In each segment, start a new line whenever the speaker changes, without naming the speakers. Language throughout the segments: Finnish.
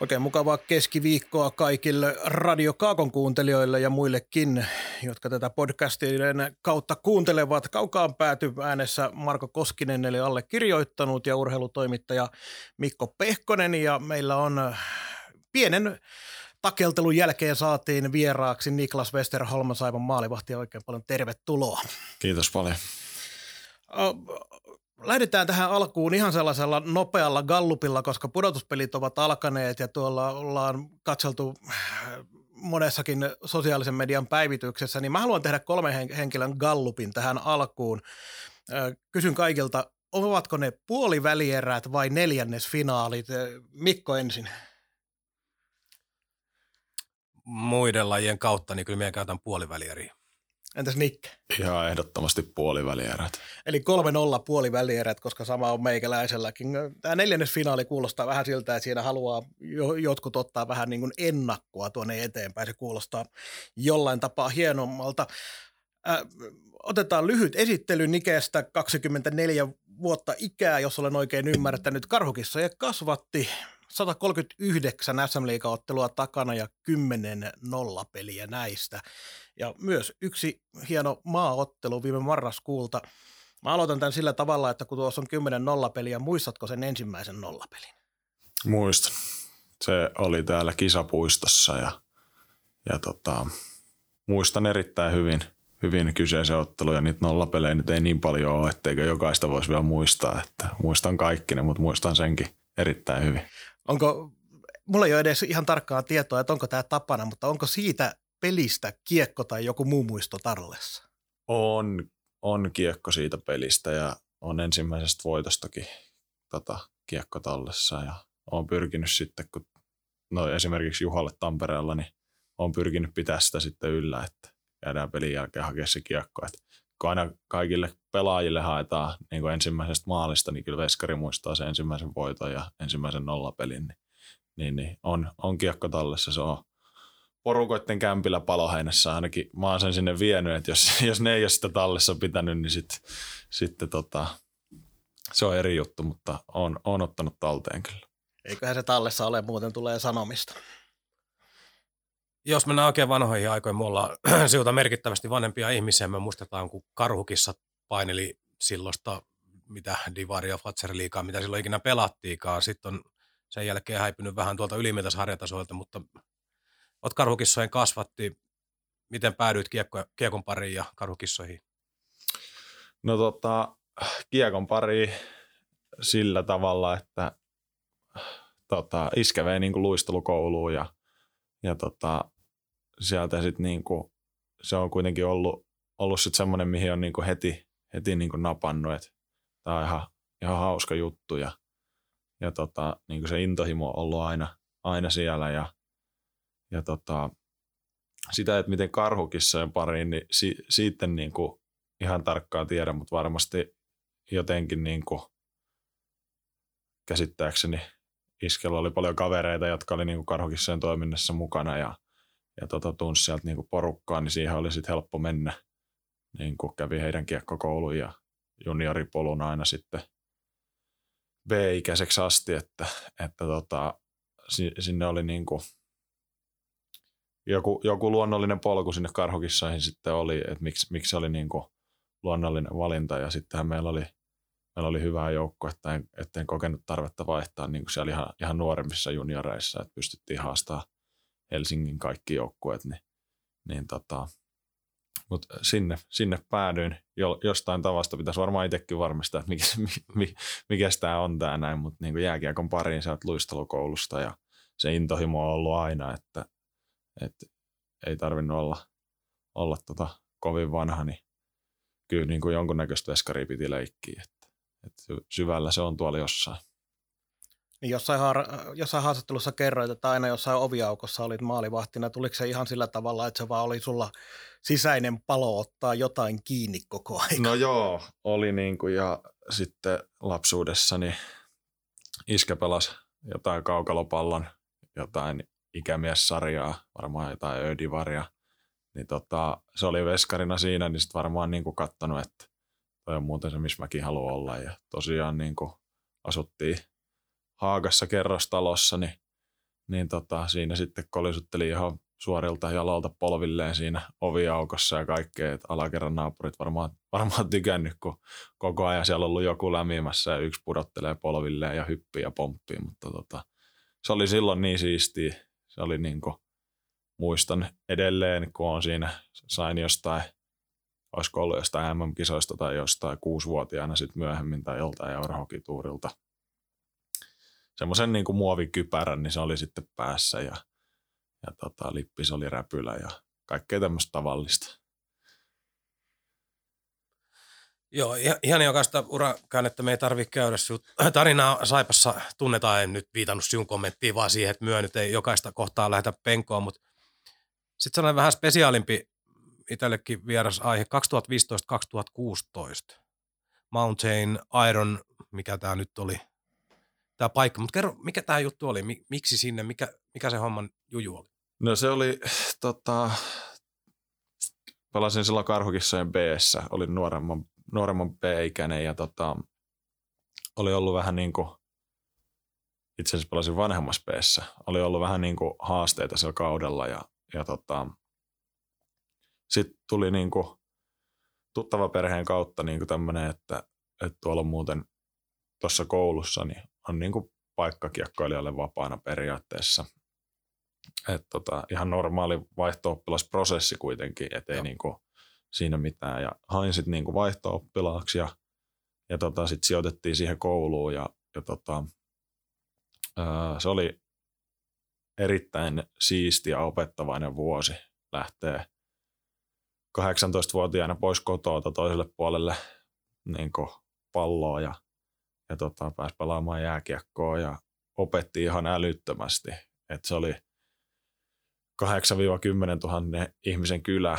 Oikein mukavaa keskiviikkoa kaikille Radio Kaakon kuuntelijoille ja muillekin, jotka tätä podcastien kautta kuuntelevat. Kaukaan pääty äänessä Marko Koskinen eli allekirjoittanut ja urheilutoimittaja Mikko Pehkonen ja meillä on pienen takeltelun jälkeen saatiin vieraaksi Niklas Westerholm Saivan maalivahti oikein paljon tervetuloa.
Kiitos paljon.
Lähdetään tähän alkuun ihan sellaisella nopealla gallupilla, koska pudotuspelit ovat alkaneet ja tuolla ollaan katseltu monessakin sosiaalisen median päivityksessä, niin mä haluan tehdä kolmen henkilön gallupin tähän alkuun. Kysyn kaikilta, ovatko ne puolivälierät vai neljännesfinaalit? Mikko ensin
muiden lajien kautta, niin kyllä minä käytän puolivälieriä.
Entäs Nick?
Ihan ehdottomasti puolivälierät.
Eli 3-0 puolivälierät, koska sama on meikäläiselläkin. Tämä neljännes finaali kuulostaa vähän siltä, että siinä haluaa jotkut ottaa vähän niin kuin ennakkoa tuonne eteenpäin. Se kuulostaa jollain tapaa hienommalta. Äh, otetaan lyhyt esittely Nikestä, 24 vuotta ikää, jos olen oikein ymmärtänyt. Karhukissa ja kasvatti 139 SM ottelua takana ja 10 nollapeliä näistä. Ja myös yksi hieno maaottelu viime marraskuulta. Mä aloitan tämän sillä tavalla, että kun tuossa on 10 nollapeliä, muistatko sen ensimmäisen nollapelin?
Muistan. Se oli täällä kisapuistossa ja, ja tota, muistan erittäin hyvin, hyvin kyseisen ottelu ja niitä nollapelejä nyt ei niin paljon ole, etteikö jokaista voisi vielä muistaa. Että muistan kaikki ne, mutta muistan senkin erittäin hyvin.
Onko, mulla ei ole edes ihan tarkkaa tietoa, että onko tämä tapana, mutta onko siitä pelistä kiekko tai joku muu muisto tallessa?
On, on kiekko siitä pelistä ja on ensimmäisestä voitostakin tota, kiekko tallessa ja on pyrkinyt sitten, kun no esimerkiksi Juhalle Tampereella, niin on pyrkinyt pitää sitä sitten yllä, että jäädään pelin jälkeen hakea se kiekko. Että kun aina kaikille pelaajille haetaan niin kuin ensimmäisestä maalista, niin kyllä Veskari muistaa sen ensimmäisen voiton ja ensimmäisen nollapelin. Niin, niin, niin on, on kiekko tallessa, se on porukoiden kämpillä paloheinässä ainakin. Mä oon sen sinne vienyt, että jos, jos ne ei ole sitä tallessa pitänyt, niin sitten sit, tota, se on eri juttu, mutta on, on ottanut talteen kyllä.
Eiköhän se tallessa ole, muuten tulee sanomista.
Jos mennään oikein vanhoihin aikoihin, me ollaan sieltä merkittävästi vanhempia ihmisiä. Me muistetaan, kun Karhukissa paineli silloista, mitä Divari ja Fatser liikaa, mitä silloin ikinä pelattiikaan. Sitten on sen jälkeen häipynyt vähän tuolta ylimmiltä sarjatasoilta, mutta olet Karhukissojen kasvatti. Miten päädyit kiekko, kiekon pariin ja Karhukissoihin?
No tota, kiekon pariin sillä tavalla, että tota, iskä vei niin luistelukouluun ja, ja tota, sieltä sitten niin se on kuitenkin ollut, ollut sitten semmoinen, mihin on niin heti, heti niin napannut, että tämä on ihan, ihan hauska juttu ja, ja tota, niin se intohimo on ollut aina, aina siellä ja, ja tota, sitä, että miten karhukissojen pariin, niin si, siitä niin kuin ihan tarkkaan tiedä, mutta varmasti jotenkin niin kuin käsittääkseni iskellä oli paljon kavereita, jotka oli niin karhukissojen toiminnassa mukana ja, ja tota, tunsi sieltä niin porukkaa, niin siihen oli sitten helppo mennä. Niin kuin kävi heidän kiekkokoulun ja junioripolun aina sitten B-ikäiseksi asti, että, että tota, sinne oli niin kuin joku, joku luonnollinen polku sinne karhukissoihin sitten oli, että miksi, miksi se oli niin kuin luonnollinen valinta ja sittenhän meillä oli, meillä oli hyvä joukko, että en, että en kokenut tarvetta vaihtaa niin kuin siellä ihan, ihan nuoremmissa junioreissa, että pystyttiin haastamaan Helsingin kaikki joukkueet, niin, niin tota, mutta sinne, sinne päädyin jo, jostain tavasta. Pitäisi varmaan itsekin varmistaa, että mikä, mikä, mikä tämä on tämä näin, mutta niin jääkiekon pariin sieltä luistelukoulusta ja se intohimo on ollut aina, että, että ei tarvinnut olla, olla tota kovin vanha, niin kyllä niin kuin jonkunnäköistä veskaria piti leikkiä, että, että syvällä se on tuolla jossain.
Niin jossain, har, jossain haastattelussa kerroit, että aina jossain oviaukossa olit maalivahtina. Tuliko se ihan sillä tavalla, että se vaan oli sulla sisäinen palo ottaa jotain kiinni koko ajan?
No joo, oli niin kuin, ja sitten lapsuudessani iskä pelasi jotain kaukalopallon, jotain ikämiessarjaa, varmaan jotain ödivaria. Niin tota, se oli veskarina siinä, niin sitten varmaan niin kuin kattonut, että toi on muuten se, missä mäkin haluan olla. Ja tosiaan niin kuin asuttiin Haagassa kerrostalossa, niin, niin tota, siinä sitten kolisutteli ihan suorilta jalalta polvilleen siinä oviaukossa ja kaikkea, että alakerran naapurit varmaan, varmaan tykännyt, kun koko ajan siellä on ollut joku lämmimässä ja yksi pudottelee polvilleen ja hyppii ja pomppii, mutta tota, se oli silloin niin siistiä. Se oli niin kuin, muistan edelleen, kun on siinä, sain jostain, olisiko ollut jostain MM-kisoista tai jostain kuusivuotiaana sitten myöhemmin tai joltain Eurohokituurilta. Semmoisen niin muovikypärän, niin se oli sitten päässä ja ja tota, lippis oli räpylä ja kaikkea tämmöistä tavallista.
Joo, ihan jokaista urakäännettä me ei tarvitse käydä. Tarinaa Saipassa tunnetaan, en nyt viitannut sinun kommenttiin, vaan siihen, että myö nyt ei jokaista kohtaa lähetä penkoa, mutta sitten sellainen vähän spesiaalimpi itsellekin vieras aihe 2015-2016. Mountain Iron, mikä tämä nyt oli, tämä paikka. Mutta kerro, mikä tämä juttu oli, miksi sinne, mikä, mikä se homman juju oli?
No se oli, tota, pelasin silloin karhukissojen b oli nuoremman, nuoremman B-ikäinen ja tota, oli ollut vähän niin kuin, itse asiassa pelasin vanhemmassa b oli ollut vähän niin kuin haasteita sillä kaudella ja, ja tota, sitten tuli niin kuin tuttava perheen kautta niin kuin tämmöinen, että, että tuolla on muuten tuossa koulussa niin on niin kuin paikka kiekkoilijalle vapaana periaatteessa – et tota, ihan normaali vaihto-oppilasprosessi kuitenkin, ettei niinku siinä mitään. Ja hain sitten niinku vaihto-oppilaaksi ja, ja tota, sitten sijoitettiin siihen kouluun ja, ja tota, ää, se oli erittäin siisti ja opettavainen vuosi lähtee 18-vuotiaana pois kotoa toiselle puolelle niin palloa ja, ja tota, pääsi pelaamaan jääkiekkoa ja opetti ihan älyttömästi. Et se oli – 8-10 000 ihmisen kylä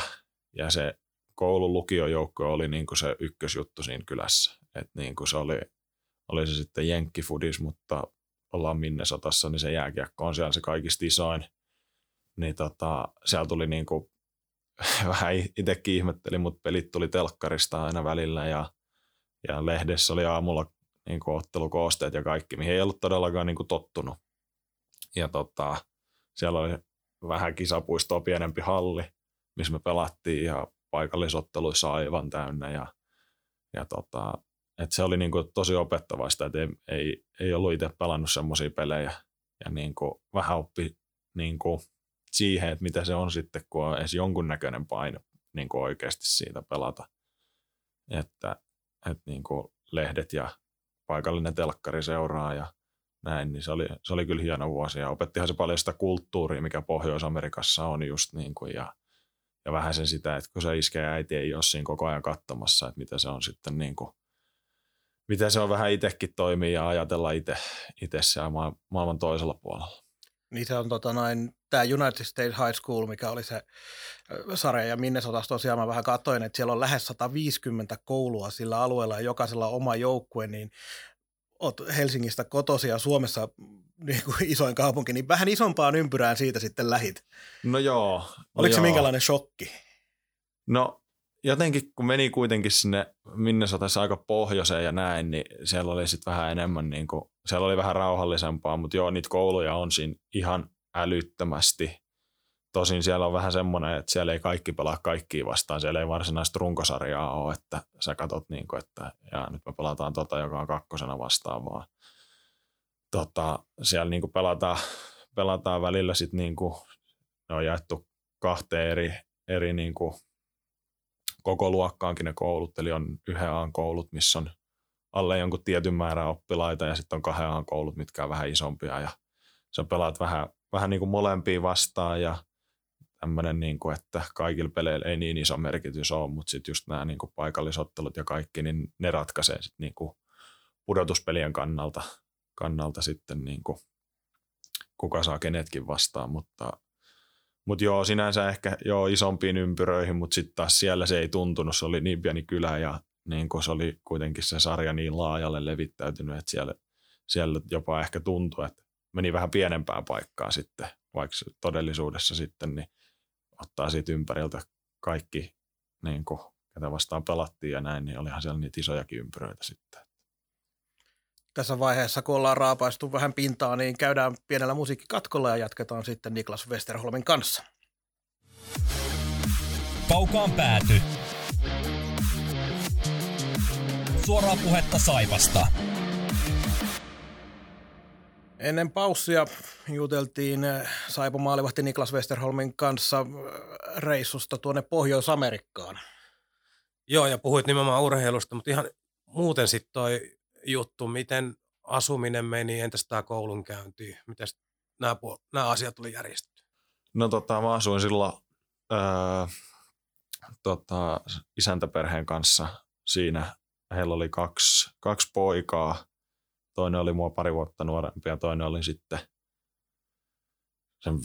ja se koulun lukiojoukko oli niin kuin se ykkösjuttu siinä kylässä. Et niin kuin se oli, oli se sitten jenkkifudis, mutta ollaan minne sotassa, niin se jääkiekko on siellä se kaikista isoin. Niin tota, siellä tuli niin kuin, vähän itsekin ihmetteli, mutta pelit tuli telkkarista aina välillä ja, ja lehdessä oli aamulla niin kuin ottelukoosteet ja kaikki, mihin ei ollut todellakaan niin kuin tottunut. Ja tota, siellä oli vähän kisapuistoa pienempi halli, missä me pelattiin ja paikallisotteluissa aivan täynnä ja, ja tota, et se oli niinku tosi opettavaista, että ei, ei, ei ollut itse pelannut semmoisia pelejä ja niinku vähän oppi niinku siihen, että mitä se on sitten, kun on edes jonkunnäköinen paino niinku oikeasti siitä pelata. Että, että niinku lehdet ja paikallinen telkkari seuraa ja näin, niin se oli, se oli kyllä hieno vuosi ja opettihan se paljon sitä kulttuuria, mikä Pohjois-Amerikassa on just niin kuin ja, ja vähän sen sitä, että kun se iskee äiti ei ole siinä koko ajan katsomassa, että mitä se on sitten niin kuin, miten se on vähän itsekin toimii ja ajatella itse, itse siellä maailman toisella puolella.
Niin se on tota noin, tämä United States High School, mikä oli se sarja ja Minnesotassa tosiaan mä vähän katsoin, että siellä on lähes 150 koulua sillä alueella ja jokaisella oma joukkue, niin oot Helsingistä kotosi ja Suomessa niin kuin isoin kaupunki, niin vähän isompaan ympyrään siitä sitten lähit.
No joo. No
Oliko
joo.
se minkälainen shokki?
No jotenkin kun meni kuitenkin sinne Minnesotassa aika pohjoiseen ja näin, niin siellä oli sitten vähän enemmän, niin kuin, siellä oli vähän rauhallisempaa, mutta joo, niitä kouluja on siinä ihan älyttömästi. Tosin siellä on vähän semmoinen, että siellä ei kaikki pelaa kaikkia vastaan. Siellä ei varsinaista runkosarjaa ole, että sä katsot, niin kuin, että ja nyt me pelataan tota, joka on kakkosena vastaan, vaan tota, siellä niin kuin pelataan, pelataan välillä sitten niin kuin, ne on jaettu kahteen eri, eri niin kuin, koko luokkaankin ne koulut, eli on yhden A-koulut, missä on alle jonkun tietyn määrän oppilaita ja sitten on kahden A-koulut, mitkä on vähän isompia ja se pelaat vähän, vähän niin kuin molempia vastaan ja tämmöinen, niin kuin, että kaikilla peleillä ei niin iso merkitys ole, mutta sitten just nämä niin kuin paikallisottelut ja kaikki, niin ne ratkaisee sitten niin kuin pudotuspelien kannalta. kannalta sitten niin kuin, kuka saa kenetkin vastaan, mutta mutta joo, sinänsä ehkä joo isompiin ympyröihin, mutta sitten taas siellä se ei tuntunut. Se oli niin pieni kylä ja niin kun se oli kuitenkin se sarja niin laajalle levittäytynyt, että siellä, siellä jopa ehkä tuntui, että meni vähän pienempään paikkaan sitten, vaikka todellisuudessa sitten niin ottaa siitä ympäriltä kaikki, niin kun, ketä vastaan pelattiin ja näin, niin olihan siellä niitä isojakin ympyröitä sitten.
Tässä vaiheessa, kun ollaan raapaistu vähän pintaa, niin käydään pienellä musiikkikatkolla ja jatketaan sitten Niklas Westerholmin kanssa.
Kaukaan pääty. Suoraa puhetta Saivasta.
Ennen paussia juteltiin eh, Saipo Maalivahti Niklas Westerholmin kanssa eh, reissusta tuonne Pohjois-Amerikkaan.
Joo, ja puhuit nimenomaan urheilusta, mutta ihan muuten sitten toi juttu, miten asuminen meni, entäs tämä koulunkäynti, miten nämä, nämä asiat tuli järjestetty?
No tota, mä asuin silloin öö, tota, isäntäperheen kanssa siinä. Heillä oli kaksi, kaksi poikaa. Toinen oli mua pari vuotta nuorempi ja toinen oli sitten sen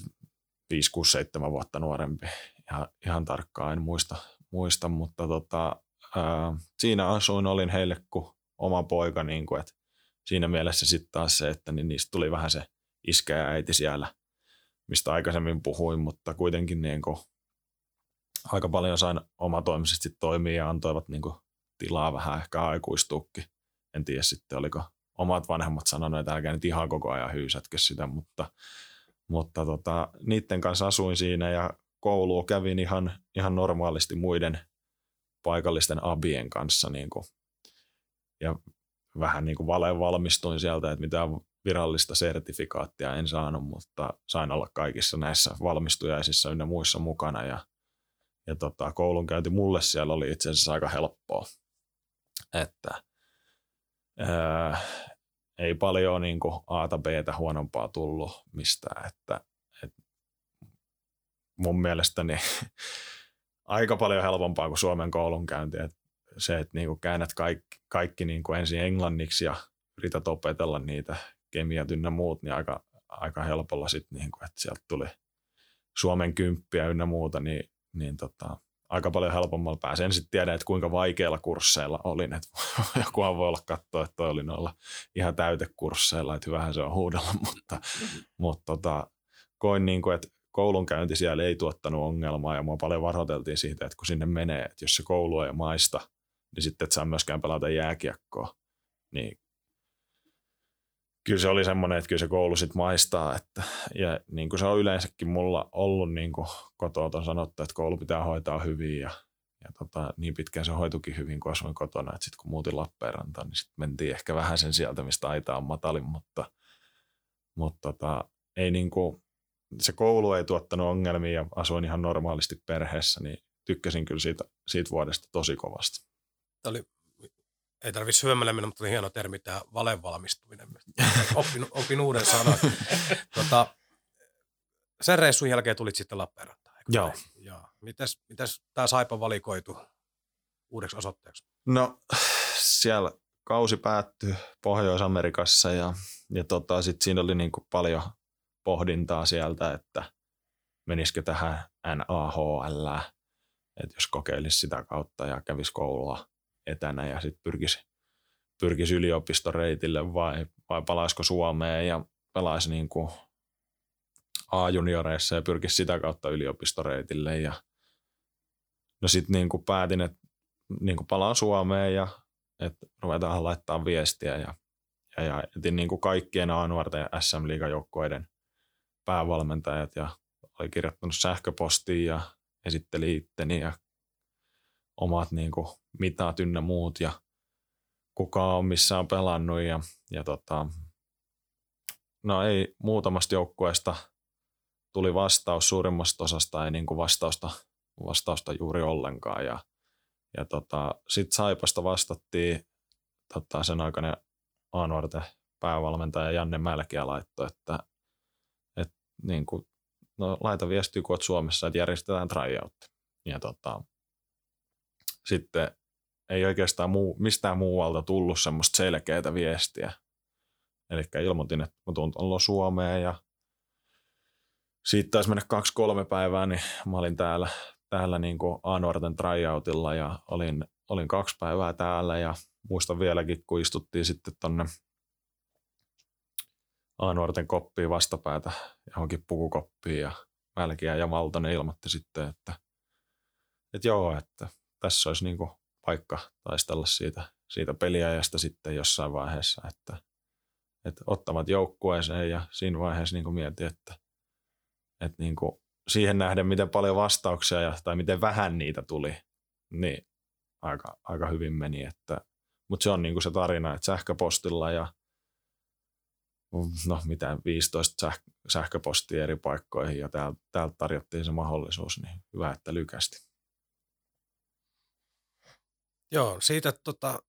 5, 6, 7 vuotta nuorempi. Ihan, ihan tarkkaan en muista, muista mutta tota, ää, siinä asuin, olin heille kuin oma poika, niin kuin, että siinä mielessä sitten taas se, että niin niistä tuli vähän se iskä ja äiti siellä, mistä aikaisemmin puhuin, mutta kuitenkin niin kuin, aika paljon sain omatoimisesti toimia ja antoivat niin kuin, tilaa vähän ehkä aikuistuukki. En tiedä sitten, oliko omat vanhemmat sanoneet, että älkää nyt ihan koko ajan hyysätkö sitä, mutta, mutta tota, niiden kanssa asuin siinä ja koulua kävin ihan, ihan normaalisti muiden paikallisten abien kanssa niin kuin. Ja vähän niin kuin valeen valmistuin sieltä, että mitään virallista sertifikaattia en saanut, mutta sain olla kaikissa näissä valmistujaisissa ynnä muissa mukana ja, ja tota, koulunkäynti mulle siellä oli itse asiassa aika helppoa, että ää, ei paljon niin A-ta B-tä huonompaa tullut mistään, että, että mun mielestäni aika paljon helpompaa kuin Suomen koulunkäynti, että se, että niin kuin käännät kaikki, kaikki niin kuin ensin englanniksi ja yrität opetella niitä kemiat ynnä muut, niin aika, aika helpolla sitten, niin että sieltä tuli Suomen kymppiä ynnä muuta, niin, niin tota, aika paljon helpommalla pääsi. En sitten tiedä, että kuinka vaikeilla kursseilla olin. Että jokuhan voi olla katsoa, että toi oli noilla ihan täytekursseilla, että hyvähän se on huudella, mutta, mutta tota, koin niin kuin, että koulunkäynti siellä ei tuottanut ongelmaa ja mua paljon varoiteltiin siitä, että kun sinne menee, että jos se koulu ei maista, niin sitten et saa myöskään pelata jääkiekkoa. Niin kyllä se oli semmoinen, että kyllä se koulu sitten maistaa. Että, ja niin kuin se on yleensäkin mulla ollut niin kuin kotoa sanottu, että koulu pitää hoitaa hyvin ja, ja tota, niin pitkään se hoitukin hyvin, kun asuin kotona. Että sitten kun muutin Lappeenrantaan, niin sitten mentiin ehkä vähän sen sieltä, mistä aita on matalin, mutta, mutta tota, ei niin kuin, se koulu ei tuottanut ongelmia ja asuin ihan normaalisti perheessä, niin tykkäsin kyllä siitä, siitä vuodesta tosi kovasti.
Tämä oli, ei tarvitse syömällä mennä, mutta oli hieno termi tämä valevalmistuminen. Opin, opin uuden sanan. tota, sen reissun jälkeen tulit sitten Lappeenrantaan.
Joo.
Ja mitäs, mitäs tämä Saipa valikoitu uudeksi osoitteeksi?
No siellä kausi päättyi Pohjois-Amerikassa ja, ja tota, sit siinä oli niinku paljon pohdintaa sieltä, että menisikö tähän NAHL, että jos kokeilisi sitä kautta ja kävisi koulua etänä ja sitten pyrkisi, pyrkisi yliopistoreitille vai, vai palaisiko Suomeen ja pelaisi niin kuin A-junioreissa ja pyrkisi sitä kautta yliopistoreitille ja no sitten niin kuin päätin, että niin kuin palaan Suomeen ja että ruvetaan laittaa viestiä ja, ja, ja etin niin kuin kaikkien A-nuorten ja SM-liigajoukkoiden päävalmentajat ja oli kirjoittanut sähköpostiin ja esitteli itteni ja omat niin kuin, mitat ynnä muut ja kuka on missä on pelannut ja, ja tota, no ei muutamasta joukkueesta tuli vastaus, suurimmasta osasta ei niin kuin vastausta, vastausta juuri ollenkaan ja, ja tota, sitten Saipasta vastattiin tota, sen aikainen A-nuorten päävalmentaja Janne Mälkiä laittoi, että, että niin kuin, no, laita viestiä, kun olet Suomessa, että järjestetään tryout. Ja tota, sitten ei oikeastaan muu, mistään muualta tullut semmoista selkeää viestiä. Eli ilmoitin, että mä tuun tuolla Suomeen ja siitä taisi mennä kaksi-kolme päivää, niin mä olin täällä, täällä niin kuin A-nuorten tryoutilla ja olin, olin kaksi päivää täällä ja muistan vieläkin, kun istuttiin sitten tonne A-nuorten koppiin vastapäätä johonkin pukukoppiin ja Mälkiä ja Valtonen ilmoitti sitten, että, että joo, että tässä olisi niin kuin paikka taistella siitä, siitä peliajasta sitten jossain vaiheessa, että, että ottamat joukkueeseen ja siinä vaiheessa niin kuin mietin, että, että niin kuin siihen nähden, miten paljon vastauksia ja, tai miten vähän niitä tuli, niin aika, aika hyvin meni. Että, mutta se on niin kuin se tarina, että sähköpostilla ja no mitä 15 säh- sähköpostia eri paikkoihin ja täältä, täältä tarjottiin se mahdollisuus, niin hyvä, että lykästi.
Joo, siitä tota,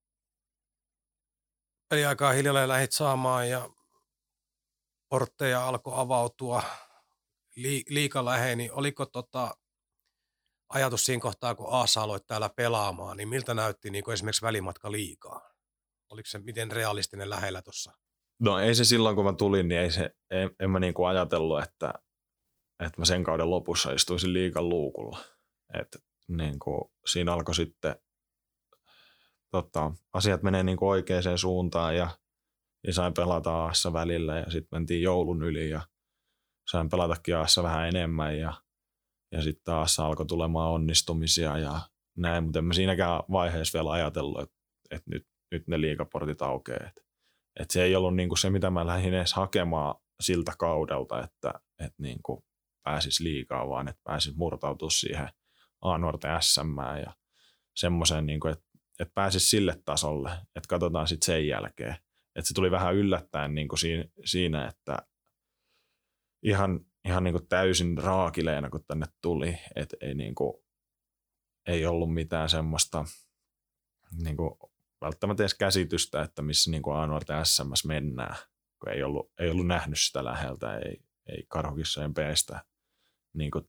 peliaikaa hiljalleen lähit saamaan ja portteja alkoi avautua li, liika lähein, niin oliko tota, ajatus siinä kohtaa, kun Aasa aloit täällä pelaamaan, niin miltä näytti niin esimerkiksi välimatka liikaa? Oliko se miten realistinen lähellä tuossa?
No ei se silloin, kun mä tulin, niin ei se, en, en mä niinku ajatellut, että, että mä sen kauden lopussa istuisin liikan luukulla. Et niinku, siinä alkoi sitten tota, asiat menee niinku oikeaan suuntaan ja, ja sain pelata Aassa välillä ja sitten mentiin joulun yli ja sain pelatakin Aassa vähän enemmän ja, ja sitten taas alkoi tulemaan onnistumisia ja näin, mutta en mä siinäkään vaiheessa vielä ajatellut, että, että nyt, nyt ne liikaportit aukeaa. Et se ei ollut niinku se, mitä mä lähdin edes hakemaan siltä kaudelta, että et niinku pääsis liikaa, vaan että pääsis murtautua siihen A-nuorten SM ja semmoiseen, niinku, että et pääsis sille tasolle, että katsotaan sitten sen jälkeen. Että se tuli vähän yllättäen niinku siinä, siinä, että ihan, ihan niinku täysin raakileena, kun tänne tuli, että ei, niinku, ei ollut mitään semmoista niinku välttämättä edes käsitystä, että missä niin A-nuorten SMS mennään, kun ei ollut, ei ollut nähnyt sitä läheltä, ei, ei karhukissojen peestä niin kuin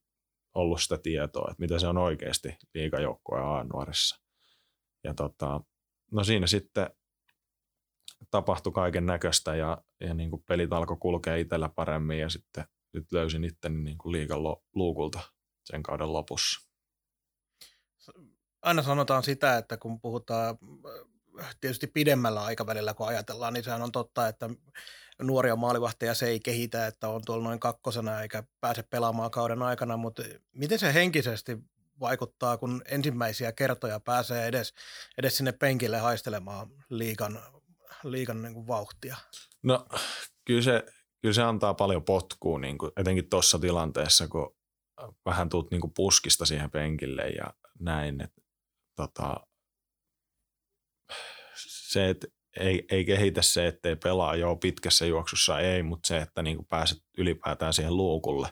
ollut sitä tietoa, että mitä se on oikeasti liikajoukkue A-nuorissa. Ja tota, no siinä sitten tapahtui kaiken näköistä ja, ja niin kuin pelit alkoi kulkea itsellä paremmin ja sitten nyt löysin itteni niin kuin liikan luukulta sen kauden lopussa.
Aina sanotaan sitä, että kun puhutaan tietysti pidemmällä aikavälillä, kun ajatellaan, niin sehän on totta, että nuoria maalivahteja se ei kehitä, että on tuolla noin kakkosena eikä pääse pelaamaan kauden aikana, mutta miten se henkisesti vaikuttaa, kun ensimmäisiä kertoja pääsee edes, edes sinne penkille haistelemaan liikan, liikan niin kuin vauhtia?
No kyllä se, kyllä se antaa paljon potkua, niin kuin, etenkin tuossa tilanteessa, kun vähän tuut niin kuin puskista siihen penkille ja näin. Että, tota, se, että ei, ei kehitä se, ettei pelaa joo pitkässä juoksussa, ei, mutta se, että niin pääset ylipäätään siihen luukulle,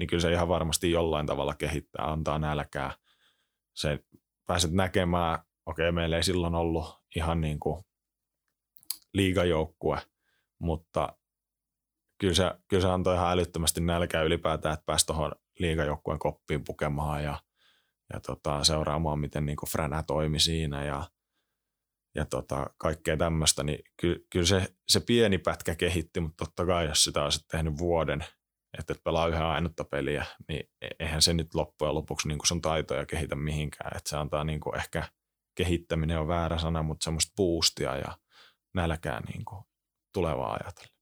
niin kyllä se ihan varmasti jollain tavalla kehittää, antaa nälkää. Se, pääset näkemään, okei, okay, meillä ei silloin ollut ihan niin kuin liigajoukkue, mutta kyllä se, kyllä se antoi ihan älyttömästi nälkää ylipäätään, että pääsi tuohon liigajoukkueen koppiin pukemaan ja, ja tota, seuraamaan, miten niin Fränä toimi siinä ja – ja tota, kaikkea tämmöistä, niin ky, kyllä se, se pieni pätkä kehitti, mutta totta kai jos sitä olisi tehnyt vuoden, että et pelaa yhä ainutta peliä, niin e, eihän se nyt loppujen lopuksi niin sun taitoja kehitä mihinkään. Että se antaa niin kuin ehkä kehittäminen on väärä sana, mutta semmoista boostia ja nälkää niin kuin tulevaa ajatellen.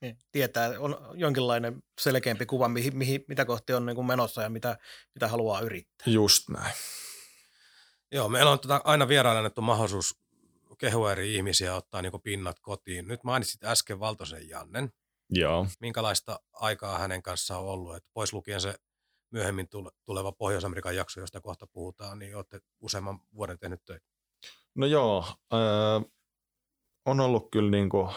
Niin, tietää, on jonkinlainen selkeämpi kuva, mihin, mihin, mitä kohti on niin kuin menossa ja mitä, mitä haluaa yrittää.
Just näin.
Joo, meillä on tota aina vieraille annettu mahdollisuus kehua eri ihmisiä ottaa niin pinnat kotiin. Nyt mainitsit äsken Valtosen Jannen.
Joo.
Minkälaista aikaa hänen kanssaan on ollut? Että pois lukien se myöhemmin tuleva Pohjois-Amerikan jakso, josta kohta puhutaan, niin olette useamman vuoden tehnyt töitä.
No joo, äh, on ollut kyllä niin kuin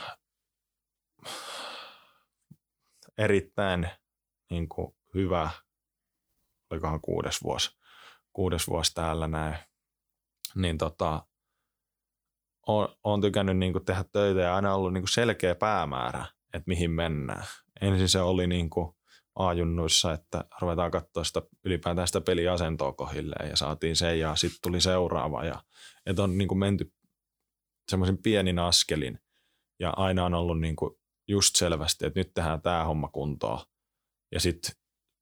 erittäin niin kuin hyvä, olikohan kuudes vuosi, kuudes vuosi täällä näin, niin tota, on, on tykännyt niin kuin tehdä töitä ja aina ollut niin kuin selkeä päämäärä, että mihin mennään. Ensin se oli niin kuin A-junnuissa, että ruvetaan katsoa sitä, ylipäätään sitä peliasentoa kohilleen ja saatiin se ja sitten tuli seuraava. Ja, että on niin kuin menty semmoisin pienin askelin ja aina on ollut niin kuin just selvästi, että nyt tehdään tämä homma kuntoon ja sitten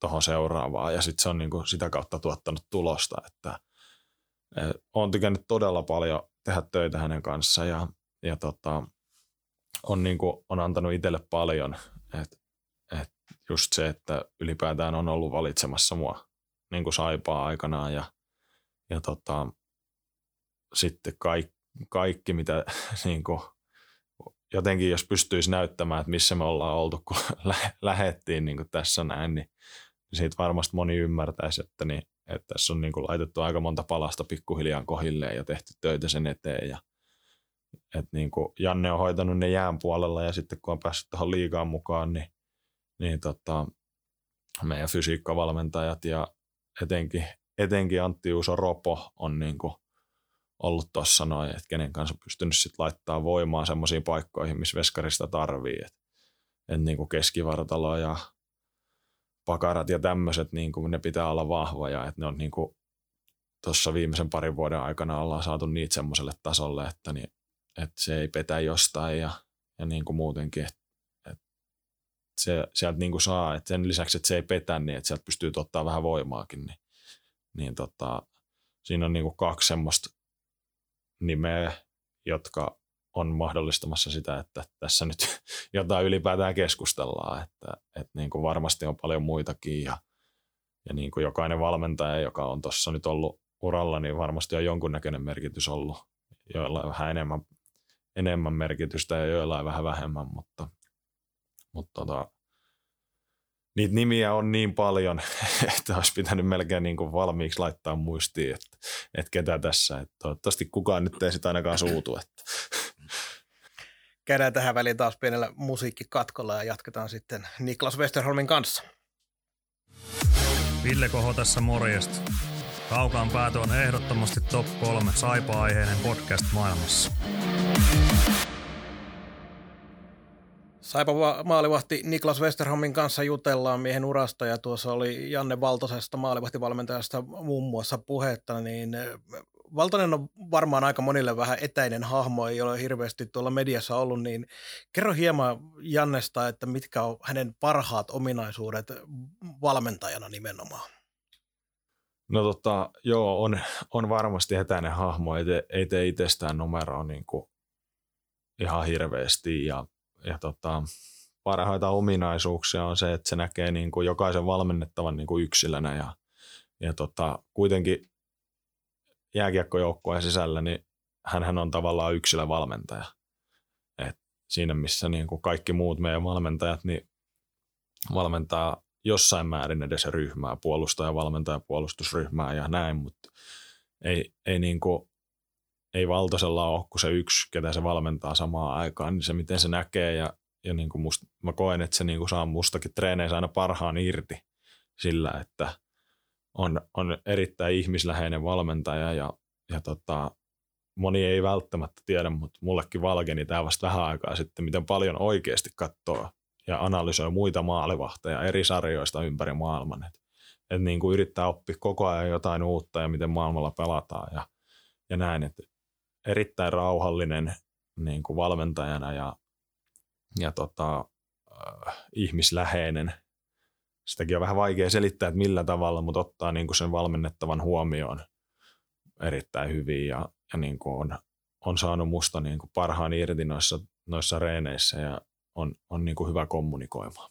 tuohon seuraavaan ja sitten se on niin kuin sitä kautta tuottanut tulosta, että olen tykännyt todella paljon tehdä töitä hänen kanssaan ja, ja tota, on, niin kuin, on antanut itselle paljon, että et just se, että ylipäätään on ollut valitsemassa mua niin kuin saipaa aikanaan ja, ja tota, sitten kaikki, kaikki mitä niin kuin, jotenkin jos pystyisi näyttämään, että missä me ollaan oltu, kun lähettiin niin kuin tässä näin, niin siitä varmasti moni ymmärtäisi, että, niin, että tässä on niin kuin laitettu aika monta palasta pikkuhiljaa kohilleen ja tehty töitä sen eteen. Ja, että niin kuin Janne on hoitanut ne jään puolella ja sitten kun on päässyt tuohon liigaan mukaan, niin, niin tota, meidän fysiikkavalmentajat ja etenkin, etenkin Antti Uuso Ropo on niin kuin ollut tuossa noin, että kenen kanssa on pystynyt sit laittaa voimaa semmoisiin paikkoihin, missä veskarista tarvii. Että et niin kuin keskivartalo ja pakarat ja tämmöiset, niin kuin ne pitää olla vahvoja, että ne on niin kuin tuossa viimeisen parin vuoden aikana ollaan saatu niitä semmoiselle tasolle, että, niin, että se ei petä jostain ja, ja niin kuin muutenkin, että, että se, sieltä niin kuin saa, että sen lisäksi, että se ei petä, niin että sieltä pystyy ottaa vähän voimaakin, niin, niin tota, siinä on niin kuin kaksi semmoista nimeä, jotka on mahdollistamassa sitä, että tässä nyt jotain ylipäätään keskustellaan, että, että niin kuin varmasti on paljon muitakin ja, ja niin kuin jokainen valmentaja, joka on tuossa nyt ollut uralla, niin varmasti on jonkunnäköinen merkitys ollut, joilla vähän enemmän, enemmän merkitystä ja joilla on vähän vähemmän, mutta, mutta tota, niitä nimiä on niin paljon, että olisi pitänyt melkein niin kuin valmiiksi laittaa muistiin, että, että ketä tässä. Että toivottavasti kukaan nyt ei sitä ainakaan suutu. Että.
Käydään tähän väliin taas pienellä musiikkikatkolla ja jatketaan sitten Niklas Westerholmin kanssa.
Ville Koho tässä morjesta. Kaukaan päätö on ehdottomasti top kolme saipa-aiheinen podcast maailmassa.
Saipa maalivahti Niklas Westerholmin kanssa jutellaan miehen urasta ja tuossa oli Janne Valtosesta maalivahtivalmentajasta muun muassa puhetta, niin Valtonen on varmaan aika monille vähän etäinen hahmo, ei ole hirveästi tuolla mediassa ollut, niin kerro hieman Jannesta, että mitkä on hänen parhaat ominaisuudet valmentajana nimenomaan.
No tota, joo, on, on varmasti etäinen hahmo, ei, te, ei tee itsestään numeroa niin kuin ihan hirveästi ja ja tota, parhaita ominaisuuksia on se, että se näkee niin kuin jokaisen valmennettavan niin kuin yksilönä ja, ja tota, kuitenkin jääkiekkojoukkueen sisällä, niin hän on tavallaan yksilövalmentaja. Et siinä missä niin kuin kaikki muut meidän valmentajat niin valmentaa jossain määrin edes ryhmää, puolustaja, valmentaja, puolustusryhmää ja näin, mutta ei, ei niin kuin ei valtaisella ole kuin se yksi, ketä se valmentaa samaan aikaan, niin se miten se näkee ja, ja niin kuin musta, mä koen, että se niin kuin saa mustakin treeneissä aina parhaan irti sillä, että on, on erittäin ihmisläheinen valmentaja ja, ja tota, moni ei välttämättä tiedä, mutta mullekin valkeni tämä vasta vähän aikaa sitten, miten paljon oikeasti katsoo ja analysoi muita maalivahteja eri sarjoista ympäri maailman. Et, et niin kuin yrittää oppia koko ajan jotain uutta ja miten maailmalla pelataan ja, ja näin. Et erittäin rauhallinen niin kuin valmentajana ja, ja tota, äh, ihmisläheinen. Sitäkin on vähän vaikea selittää, että millä tavalla, mutta ottaa niin kuin sen valmennettavan huomioon erittäin hyvin ja, ja niin kuin on, on saanut musta niin kuin parhaan irti noissa, noissa reeneissä ja on, on niin kuin hyvä kommunikoimaan.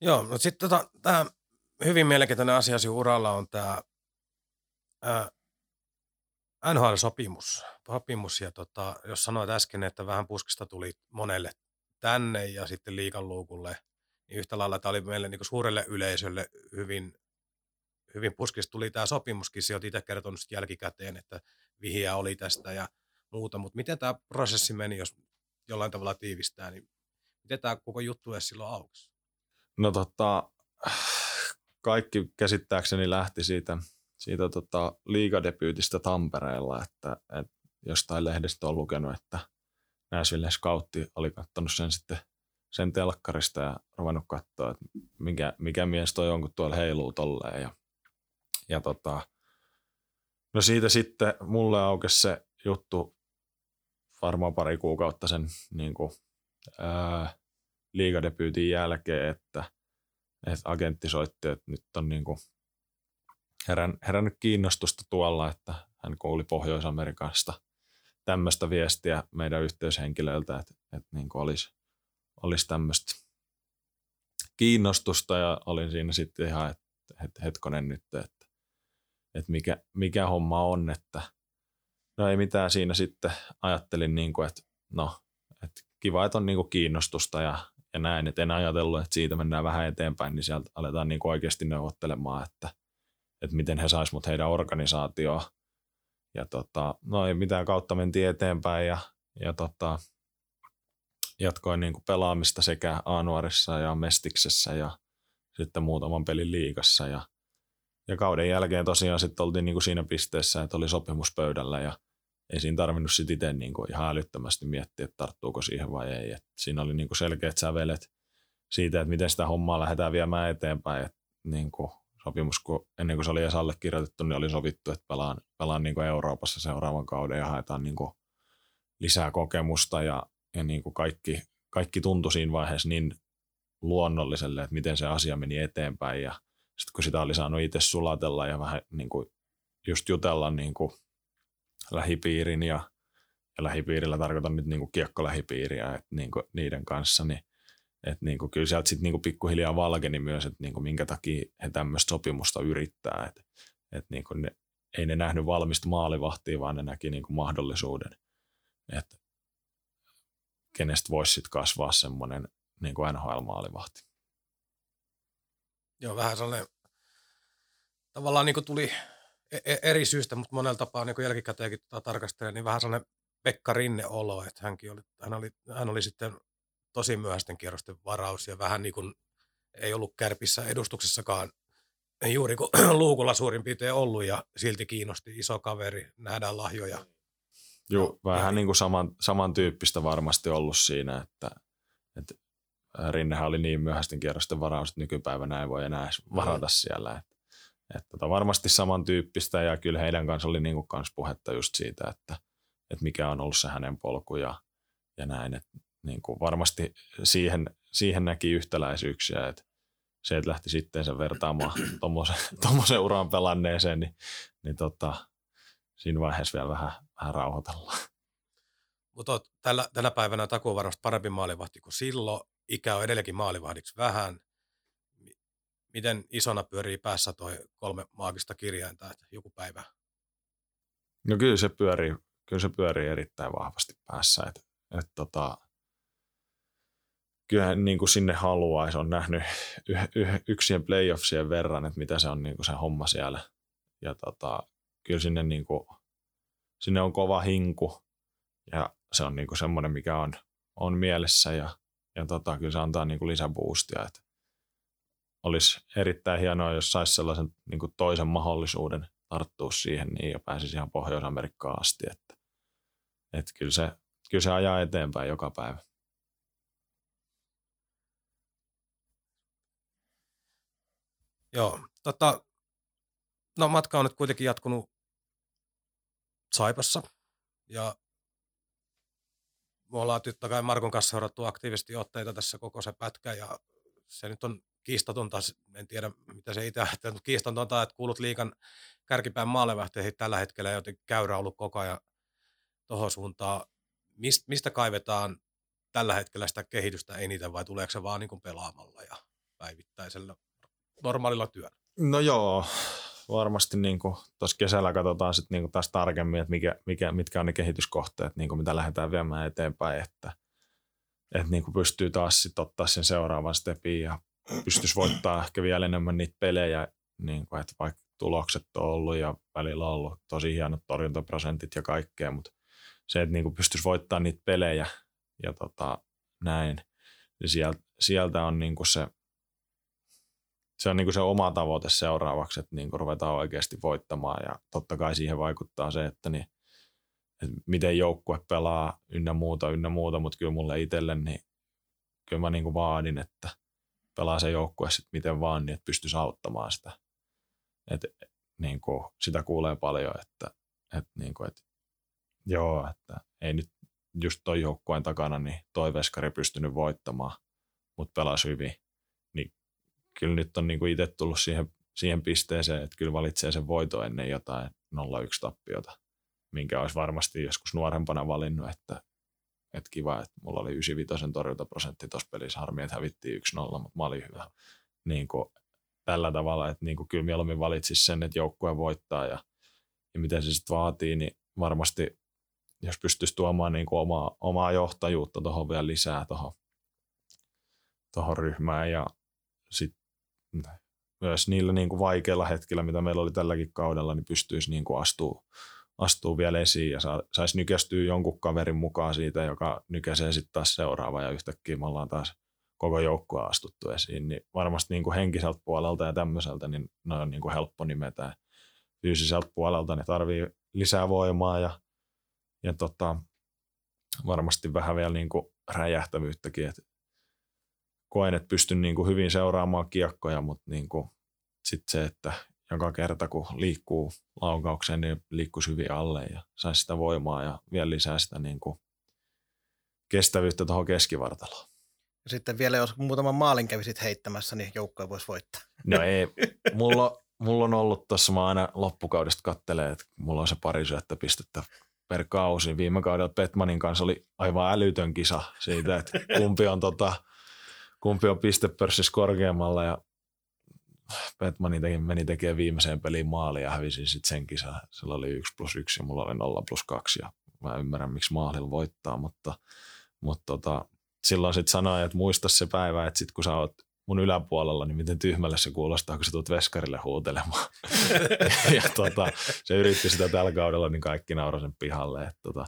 Joo, mutta sitten tota, tämä hyvin mielenkiintoinen asia uralla on tämä NHL-sopimus. Sopimus, ja tota, jos sanoit äsken, että vähän puskista tuli monelle tänne ja sitten liikan luukulle, niin yhtä lailla tämä oli meille niin suurelle yleisölle hyvin, hyvin puskista tuli tämä sopimuskin. Se itse kertonut jälkikäteen, että vihiä oli tästä ja muuta, mutta miten tämä prosessi meni, jos jollain tavalla tiivistää, niin miten tämä koko juttu edes silloin auki?
No tota, kaikki käsittääkseni lähti siitä siitä tota, liigadebyytistä Tampereella, että, että jostain lehdestä on lukenut, että Nashville Scoutti oli katsonut sen sitten sen telkkarista ja ruvennut katsoa, että mikä, mikä mies toi on, kun tuolla heiluu tolleen. Ja, ja tota, no siitä sitten mulle aukesi se juttu varmaan pari kuukautta sen niin kuin ää, liigadebyytin jälkeen, että, että agentti soitti, että nyt on niin kuin herän, herännyt kiinnostusta tuolla, että hän kuuli Pohjois-Amerikasta tämmöistä viestiä meidän yhteyshenkilöiltä, että, että niin kuin olisi, olisi tämmöistä kiinnostusta. Ja olin siinä sitten ihan, että, että hetkonen nyt, että, että mikä, mikä homma on, että no ei mitään siinä sitten ajattelin, niin kuin, että no, että kiva, että on niin kuin kiinnostusta ja, ja näin, että en ajatellut, että siitä mennään vähän eteenpäin, niin sieltä aletaan niin kuin oikeasti neuvottelemaan, että, että miten he saisivat mut heidän organisaatioon. Ja tota, no ei mitään kautta mentiin eteenpäin ja, ja tota, jatkoin niin kuin pelaamista sekä Anuarissa ja Mestiksessä ja sitten muutaman pelin liigassa. Ja, ja kauden jälkeen tosiaan sitten oltiin niin kuin siinä pisteessä, että oli sopimus pöydällä ja ei siinä tarvinnut sitten itse niin kuin ihan älyttömästi miettiä, että tarttuuko siihen vai ei. Et siinä oli niin kuin selkeät sävelet siitä, että miten sitä hommaa lähdetään viemään eteenpäin. Et niin kuin sopimus, kun ennen kuin se oli edes allekirjoitettu, niin oli sovittu, että pelaan, pelaan niin kuin Euroopassa seuraavan kauden ja haetaan niin kuin lisää kokemusta ja, ja niin kuin kaikki, kaikki tuntui siinä vaiheessa niin luonnolliselle, että miten se asia meni eteenpäin ja sitten kun sitä oli saanut itse sulatella ja vähän niin kuin just jutella niin kuin lähipiirin ja, ja lähipiirillä tarkoitan nyt niin kuin kiekkolähipiiriä että niin kuin niiden kanssa, niin että niin kuin, kyllä sieltä sitten niin pikkuhiljaa valkeni myös, että niin kuin minkä takia he tämmöistä sopimusta yrittää. Että, että niin kuin ne, ei ne nähnyt valmista maalivahtia, vaan ne näki niin kuin mahdollisuuden, että kenestä voisi sitten kasvaa semmoinen niin kuin NHL-maalivahti.
Joo, vähän sellainen, tavallaan niin kuin tuli e-, e- eri syystä, mutta monella tapaa niin jälkikäteenkin tota tarkastelen, niin vähän sellainen Pekka Rinne-olo, että hänkin oli, hän oli, hän oli sitten tosi myöhäisten kierrosten varaus ja vähän niin kuin ei ollut kärpissä edustuksessakaan juuri kun luukulla suurin piirtein ollut ja silti kiinnosti iso kaveri, nähdään lahjoja.
Joo, no, vähän niin kuin saman, samantyyppistä varmasti ollut siinä, että, että Rinnehän oli niin myöhäisten kierrosten varaus, että nykypäivänä ei voi enää varata mm. siellä. Että, että tota, varmasti samantyyppistä ja kyllä heidän kanssa oli niin kuin kans puhetta just siitä, että, että mikä on ollut se hänen polku ja, ja näin. Että niin kuin varmasti siihen, siihen näki yhtäläisyyksiä, että se, että lähti sitten sen vertaamaan tuommoisen uran pelanneeseen, niin, niin tota, siinä vaiheessa vielä vähän, vähän rauhoitellaan.
Mutta tällä, tänä päivänä takuu varmasti parempi maalivahti kuin silloin. Ikä on edelleenkin maalivahdiksi vähän. Miten isona pyörii päässä toi kolme maagista kirjainta, että joku päivä?
No kyllä se pyörii, kyllä se pyörii erittäin vahvasti päässä. Et, et tota, kyllähän niin kuin sinne haluaisi, on nähnyt yksien playoffsien verran, että mitä se on niin kuin se homma siellä. Ja tota, kyllä sinne, niin kuin, sinne on kova hinku ja se on niin kuin semmoinen, mikä on, on mielessä ja, ja tota, kyllä se antaa niin kuin lisäboostia. Että olisi erittäin hienoa, jos saisi sellaisen niin kuin toisen mahdollisuuden tarttua siihen niin ja pääsisi ihan Pohjois-Amerikkaan asti. Että, että kyllä, se, kyllä se ajaa eteenpäin joka päivä.
Joo, tota, no matka on nyt kuitenkin jatkunut Saipassa ja me ollaan totta kai Markon kanssa seurattu aktiivisesti otteita tässä koko se pätkä ja se nyt on kiistatonta, en tiedä mitä se itse ajattelee, mutta kiistatonta, että kuulut liikan kärkipään maalevähteihin tällä hetkellä joten käyrä ollut koko ajan tuohon suuntaan. Mist, mistä kaivetaan tällä hetkellä sitä kehitystä eniten vai tuleeko se vaan niin pelaamalla ja päivittäisellä normaalilla työllä?
No joo, varmasti niin tuossa kesällä katsotaan sitten niin taas tarkemmin, että mikä, mikä, mitkä on ne kehityskohteet, niin mitä lähdetään viemään eteenpäin, että, että niin pystyy taas sitten ottaa sen seuraavan stepin ja pystyisi voittaa ehkä vielä enemmän niitä pelejä, niin kuin, että vaikka tulokset on ollut ja välillä on ollut tosi hienot torjuntaprosentit ja kaikkea, mutta se, että niin pystyisi voittaa niitä pelejä ja tota, näin, niin sieltä, sieltä on niin se se on niin kuin se oma tavoite seuraavaksi, että niin kuin ruvetaan oikeasti voittamaan ja totta kai siihen vaikuttaa se, että, niin, että miten joukkue pelaa ynnä muuta, ynnä muuta, mutta kyllä mulle itselle, niin kyllä mä niin kuin vaadin, että pelaa se joukkue sitten miten vaan, niin että pystyisi auttamaan sitä. Et, niin kuin, sitä kuulee paljon, että, että, niin kuin, että joo, että ei nyt just toi joukkueen takana, niin toi veskari pystynyt voittamaan, mutta pelasi hyvin. Niin kyllä nyt on niinku itse tullut siihen, siihen pisteeseen, että kyllä valitsee sen voito ennen jotain 0-1 tappiota, minkä olisi varmasti joskus nuorempana valinnut, että, että kiva, että mulla oli 95 torjuntaprosentti tuossa pelissä, harmi, että hävittiin 1-0, mutta mä olin hyvä. Niin kuin, tällä tavalla, että niin kuin kyllä mieluummin valitsisi sen, että joukkue voittaa ja, ja miten se sitten vaatii, niin varmasti jos pystyisi tuomaan niin kuin omaa, omaa johtajuutta tuohon vielä lisää tuohon tohon ryhmään ja sitten myös niillä niin kuin vaikeilla hetkillä, mitä meillä oli tälläkin kaudella, niin pystyisi niin kuin astuu, astuu vielä esiin ja saisi nykästyä jonkun kaverin mukaan siitä, joka nykäsee sitten taas seuraava ja yhtäkkiä me ollaan taas koko joukkue astuttu esiin, niin varmasti niin kuin henkiseltä puolelta ja tämmöiseltä, niin ne on niin kuin helppo nimetä. Fyysiseltä puolelta ne tarvii lisää voimaa ja, ja tota, varmasti vähän vielä niin kuin räjähtävyyttäkin, että koen, että pystyn niin kuin hyvin seuraamaan kiekkoja, mutta niin kuin sitten se, että joka kerta kun liikkuu laukaukseen, niin liikkuisi hyvin alle ja saisi sitä voimaa ja vielä lisää sitä niin kuin kestävyyttä tuohon keskivartaloon.
Ja sitten vielä jos muutaman maalin kävisit heittämässä, niin joukkoja voisi voittaa.
No ei, mulla, mulla on ollut tuossa, mä aina loppukaudesta kattelee, että mulla on se pari syöttöpistettä per kausi. Viime kaudella Petmanin kanssa oli aivan älytön kisa siitä, että kumpi on, tota, kumpi on pistepörssissä korkeammalla ja Petmani teki, meni tekemään viimeiseen peliin maali ja hävisin sitten sen kisan. Sillä oli 1 plus 1 ja mulla oli 0 plus 2 ja mä ymmärrän, miksi maalilla voittaa, mutta, mutta tota, silloin sitten sanoin, että muista se päivä, että sit kun sä oot mun yläpuolella, niin miten tyhmälle se kuulostaa, kun sä tulet veskarille huutelemaan. ja tota, se yritti sitä tällä kaudella, niin kaikki nauroi sen pihalle. Että tota,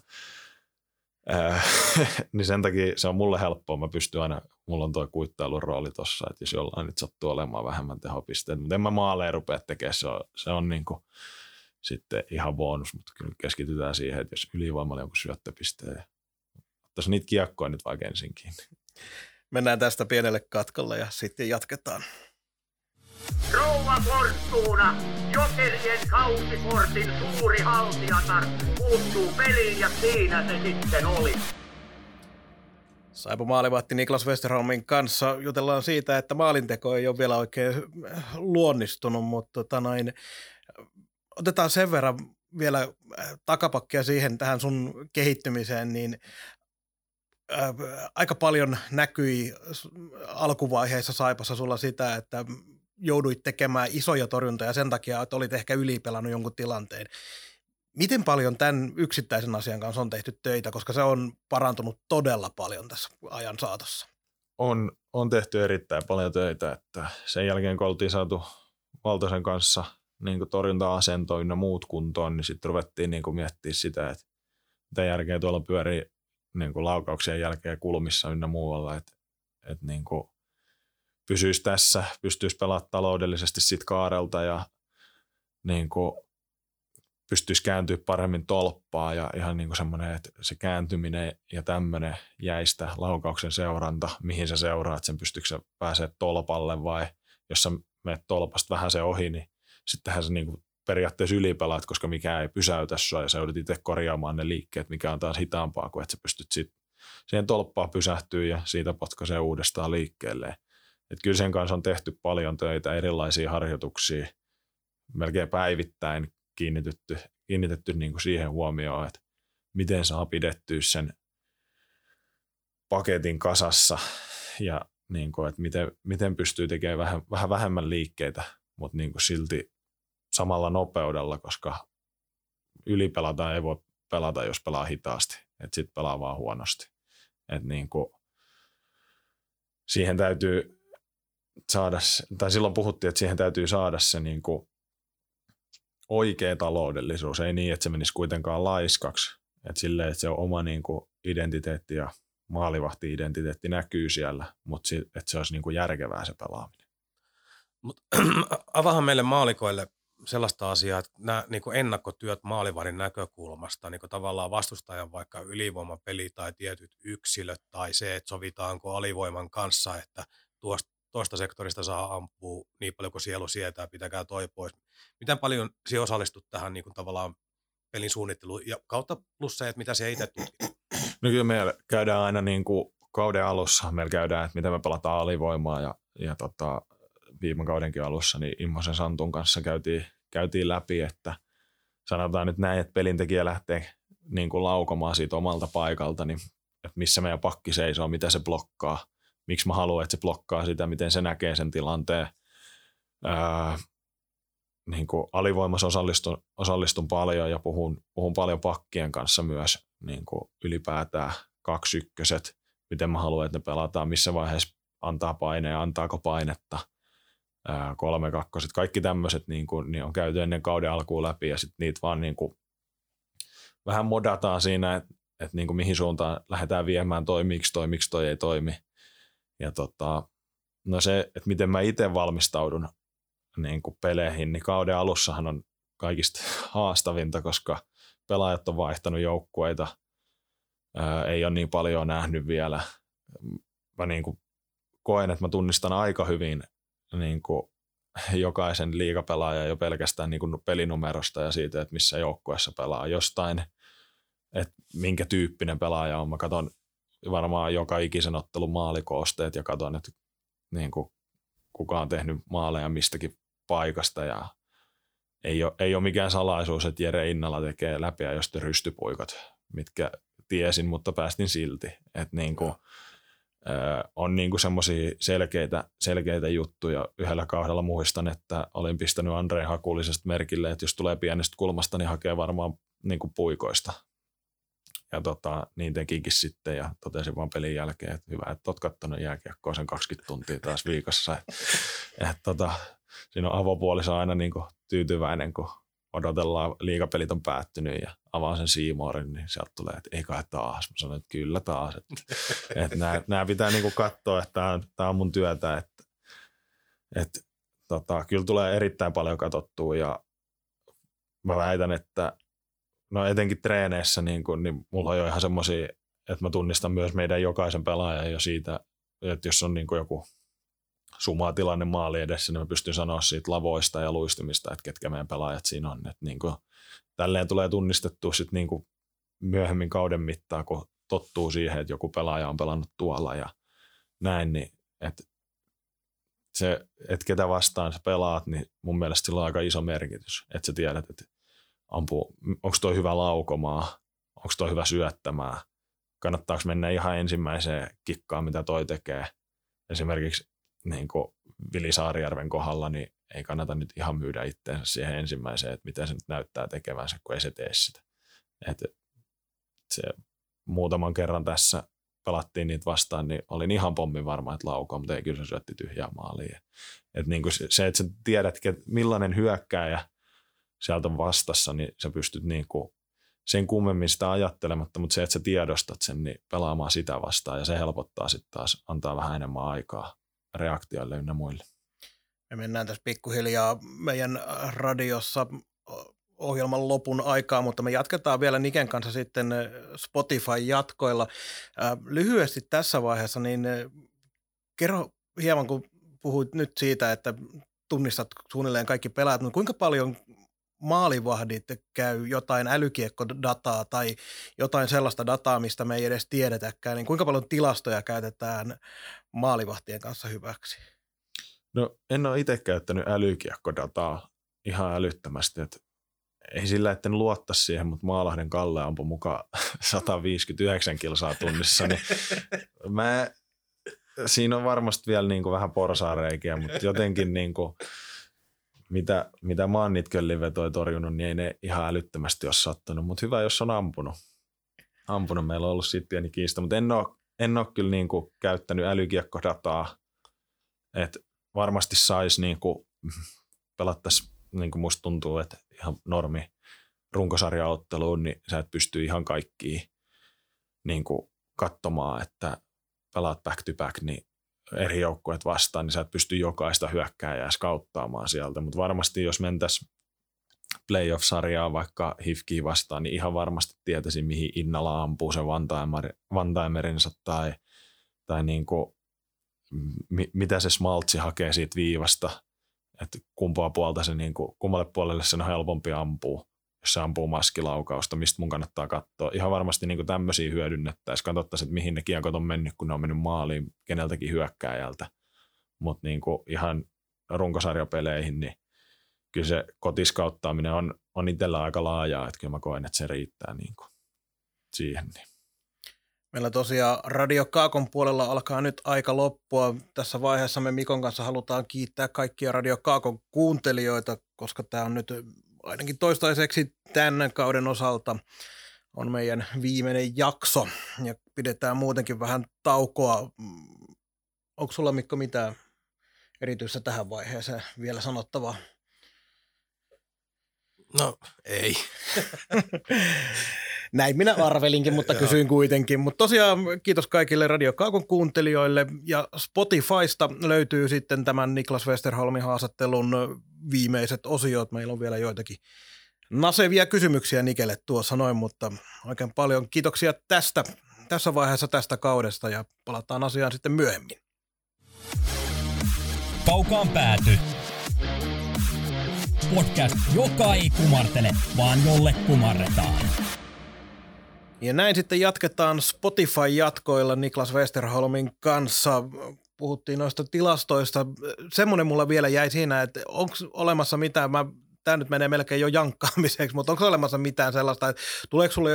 niin sen takia se on mulle helppoa. Mä pystyn aina, mulla on tuo kuittailun rooli tossa, että jos jollain nyt sattuu olemaan vähemmän tehopisteet, mutta en mä maaleen rupea tekemään, se on, se on niin kuin, sitten ihan bonus, mutta kyllä keskitytään siihen, että jos ylivoimalla jonkun syöttöpisteen ottaisi niitä kiekkoja nyt vaikka ensinkin.
Mennään tästä pienelle katkolle ja sitten jatketaan.
Rouva Fortuna, Jokerien kausikortin suuri haltijatar, puuttuu peliin ja siinä se sitten oli.
Saipu maalivahti Niklas Westerholmin kanssa jutellaan siitä, että maalinteko ei ole vielä oikein luonnistunut, mutta tota noin, otetaan sen verran vielä takapakkia siihen tähän sun kehittymiseen, niin äh, aika paljon näkyi alkuvaiheessa Saipassa sulla sitä, että jouduit tekemään isoja torjuntoja sen takia, että olit ehkä ylipelannut jonkun tilanteen. Miten paljon tämän yksittäisen asian kanssa on tehty töitä, koska se on parantunut todella paljon tässä ajan saatossa?
On, on tehty erittäin paljon töitä, että sen jälkeen kun oltiin saatu Valtosen kanssa niin torjunta-asentoon ja muut kuntoon, niin sitten ruvettiin niin miettimään sitä, että mitä järkeä tuolla pyörii niin laukauksien jälkeen kulmissa ynnä muualla, että, että niin kuin pysyisi tässä, pystyisi pelaamaan taloudellisesti sit kaarelta ja niin kuin pystyisi kääntyä paremmin tolppaa ja ihan niin kuin semmoinen, että se kääntyminen ja tämmöinen jäistä laukauksen seuranta, mihin sä seuraat, sen pystyykö sä pääsee tolpalle vai jos sä menet tolpasta vähän se ohi, niin sittenhän se niin kuin periaatteessa ylipelaat, koska mikään ei pysäytä sua ja sä joudut itse korjaamaan ne liikkeet, mikä on taas hitaampaa kuin että sä pystyt sit siihen tolppaan pysähtyä ja siitä potkaisee uudestaan liikkeelle. Et kyllä sen kanssa on tehty paljon töitä, erilaisia harjoituksia, melkein päivittäin kiinnitetty, kiinnitetty niin kuin siihen huomioon, että miten saa pidettyä sen paketin kasassa ja niin kuin, että miten, miten pystyy tekemään vähän, vähän vähemmän liikkeitä, mutta niin kuin silti samalla nopeudella, koska ylipelata ei voi pelata, jos pelaa hitaasti. Että sitten pelaa vaan huonosti. Et niin kuin, siihen täytyy saada, tai silloin puhuttiin, että siihen täytyy saada se niin kuin oikea taloudellisuus. Ei niin, että se menisi kuitenkaan laiskaksi. Että silleen, että se on oma niin kuin identiteetti ja maalivahti-identiteetti näkyy siellä, mutta että se olisi niin kuin järkevää se pelaaminen.
Mut, avahan meille maalikoille sellaista asiaa, että nämä niin ennakkotyöt maalivarin näkökulmasta, niin tavallaan vastustajan vaikka ylivoimapeli tai tietyt yksilöt tai se, että sovitaanko alivoiman kanssa, että tuosta, tuosta sektorista saa ampua niin paljon kuin sielu sietää, pitäkää toi pois. Miten paljon sinä osallistut tähän niin kuin tavallaan pelin suunnitteluun ja kautta plus se, että mitä se itse tutkit?
No kyllä meillä käydään aina niin kuin kauden alussa, meillä käydään, että miten me pelataan alivoimaa ja, ja tota, viime kaudenkin alussa, niin Immosen Santun kanssa käytiin, käytiin läpi, että sanotaan nyt näin, että pelintekijä lähtee niin kuin laukomaan siitä omalta paikalta, niin että missä meidän pakki seisoo, mitä se blokkaa, miksi mä haluan, että se blokkaa sitä, miten se näkee sen tilanteen. Ää, niin kuin alivoimassa osallistun, osallistun paljon ja puhun, puhun paljon pakkien kanssa myös niin kuin ylipäätään kaksi ykköset, miten mä haluan, että ne pelataan, missä vaiheessa antaa painea, antaako painetta, ää, kolme kakkoset, kaikki tämmöiset niin, kuin, niin on käyty ennen kauden alkuun läpi ja sitten niitä vaan niin kuin, vähän modataan siinä, että, että niin kuin mihin suuntaan lähdetään viemään, toimiksi toi ei toimi. Ja tota, no se, että miten mä itse valmistaudun niin kuin peleihin, niin kauden alussahan on kaikista haastavinta, koska pelaajat on vaihtanut joukkueita, ää, ei ole niin paljon nähnyt vielä. Mä niin kuin koen, että mä tunnistan aika hyvin niin kuin jokaisen liigapelaajan jo pelkästään niin kuin pelinumerosta ja siitä, että missä joukkueessa pelaa jostain, että minkä tyyppinen pelaaja on. Mä katson varmaan joka ikisen ottelun maalikoosteet ja katson, että niin kuin kuka on tehnyt maaleja mistäkin paikasta ja ei ole, ei ole mikään salaisuus, että Jere Innala tekee läpi ja rystypuikat, mitkä tiesin, mutta päästin silti. Että niin kuin, on niin semmoisia selkeitä, selkeitä juttuja. Yhdellä kaudella muistan, että olin pistänyt Andrei Hakulisesta merkille, että jos tulee pienestä kulmasta, niin hakee varmaan niin kuin puikoista. Ja tota, niin tekikin sitten ja totesin vaan pelin jälkeen, että hyvä, että olet katsonut jääkiekkoa sen 20 tuntia taas viikossa. Et, et, tota, siinä on avopuolissa aina niin kuin tyytyväinen, kun odotellaan, liikapelit on päättynyt ja avaan sen Seamorin, niin sieltä tulee, että ei kai taas. Mä sanoin, että kyllä taas. Että, että nämä, pitää niin kuin katsoa, että tämä on, on mun työtä. Että, että tota, kyllä tulee erittäin paljon katsottua ja mä väitän, että no etenkin treeneissä niin, kuin, niin mulla on jo ihan semmoisia, että mä tunnistan myös meidän jokaisen pelaajan jo siitä, että jos on niin kuin joku sumaa tilanne maali edessä, niin mä pystyn sanoa siitä lavoista ja luistumista, että ketkä meidän pelaajat siinä on. Että niin kuin, tälleen tulee tunnistettua sit niin kuin myöhemmin kauden mittaan, kun tottuu siihen, että joku pelaaja on pelannut tuolla ja näin, niin että se, että ketä vastaan sä pelaat, niin mun mielestä sillä on aika iso merkitys, että sä tiedät, että ampuu, onko toi hyvä laukomaa, onko toi hyvä syöttämään, kannattaako mennä ihan ensimmäiseen kikkaan, mitä toi tekee. Esimerkiksi niin kuin Vili Saarijärven kohdalla, niin ei kannata nyt ihan myydä itseensä siihen ensimmäiseen, että miten se nyt näyttää tekevänsä, kun ei se tee sitä. Et se muutaman kerran tässä pelattiin niitä vastaan, niin olin ihan pommin varma, että laukoo, mutta ei kyllä se syötti tyhjää maaliin. Et niin kuin se, että sä tiedät, millainen hyökkääjä sieltä on vastassa, niin sä pystyt niin kuin sen kummemmin sitä ajattelematta, mutta se, että sä tiedostat sen, niin pelaamaan sitä vastaan ja se helpottaa sitten taas, antaa vähän enemmän aikaa reaktioille ynnä muille.
Me mennään tässä pikkuhiljaa meidän radiossa ohjelman lopun aikaa, mutta me jatketaan vielä Niken kanssa sitten Spotify-jatkoilla. Lyhyesti tässä vaiheessa, niin kerro hieman, kun puhuit nyt siitä, että tunnistat suunnilleen kaikki pelaajat, mutta kuinka paljon maalivahdit käy jotain älykiekkodataa tai jotain sellaista dataa, mistä me ei edes tiedetäkään, niin kuinka paljon tilastoja käytetään maalivahtien kanssa hyväksi?
No en ole itse käyttänyt älykiekkodataa ihan älyttömästi, että ei sillä, että en luotta siihen, mutta Maalahden Kalle ampui mukaan 159 kilsaa tunnissa, niin mä, siinä on varmasti vielä niin kuin vähän porsaareikiä, mutta jotenkin niin kuin, mitä, mitä niitä köllivetoja torjunut, niin ei ne ihan älyttömästi ole sattunut, mutta hyvä, jos on ampunut. Ampunut, meillä on ollut siitä pieni kiista, mutta en ole, en ole kyllä niin kuin käyttänyt älykiekkodataa, että varmasti saisi niin kuin, pelattaisi, niin kuin musta tuntuu, että ihan normi runkosarjaotteluun, niin sä et pysty ihan kaikkiin niin kuin katsomaan, että pelaat back to back, niin eri joukkueet vastaan, niin sä et pysty jokaista hyökkääjää skauttaamaan sieltä, mutta varmasti jos mentäisiin playoff-sarjaa vaikka Hifkiin vastaan, niin ihan varmasti tietäisin, mihin Innala ampuu se vantaimerinsa tai, tai niin kuin, mi, mitä se smaltsi hakee siitä viivasta, että kumpaa puolta se, niin kuin, kummalle puolelle sen on helpompi ampua. Jos ampuu maskilaukausta, mistä mun kannattaa katsoa. Ihan varmasti niin tämmöisiä hyödynnettäisiin. Katsottaisiin, että mihin ne kiekot on mennyt, kun ne on mennyt maaliin keneltäkin hyökkääjältä. Mutta niin ihan runkosarjapeleihin, niin kyllä se kotiskauttaaminen on, on itsellä aika laajaa, että kyllä mä koen, että se riittää niin siihen. Niin.
Meillä tosiaan Radio Kaakon puolella alkaa nyt aika loppua. Tässä vaiheessa me Mikon kanssa halutaan kiittää kaikkia Radio Kaakon kuuntelijoita, koska tämä on nyt ainakin toistaiseksi tämän kauden osalta on meidän viimeinen jakso ja pidetään muutenkin vähän taukoa. Onko sulla Mikko mitään erityistä tähän vaiheeseen vielä sanottavaa?
No ei.
Näin minä arvelinkin, mutta kysyin kuitenkin. Mutta tosiaan kiitos kaikille Radio Kaakon kuuntelijoille ja Spotifysta löytyy sitten tämän Niklas Westerholmin haastattelun viimeiset osiot. Meillä on vielä joitakin nasevia kysymyksiä Nikelle tuossa noin, mutta oikein paljon kiitoksia tästä tässä vaiheessa tästä kaudesta ja palataan asiaan sitten myöhemmin.
Kaukaan pääty. Podcast, joka ei kumartele, vaan jolle kumarretaan.
Ja näin sitten jatketaan Spotify-jatkoilla Niklas Westerholmin kanssa. Puhuttiin noista tilastoista. Semmoinen mulla vielä jäi siinä, että onko olemassa mitään, mä tämä nyt menee melkein jo jankkaamiseksi, mutta onko olemassa mitään sellaista, että tuleeko sulle,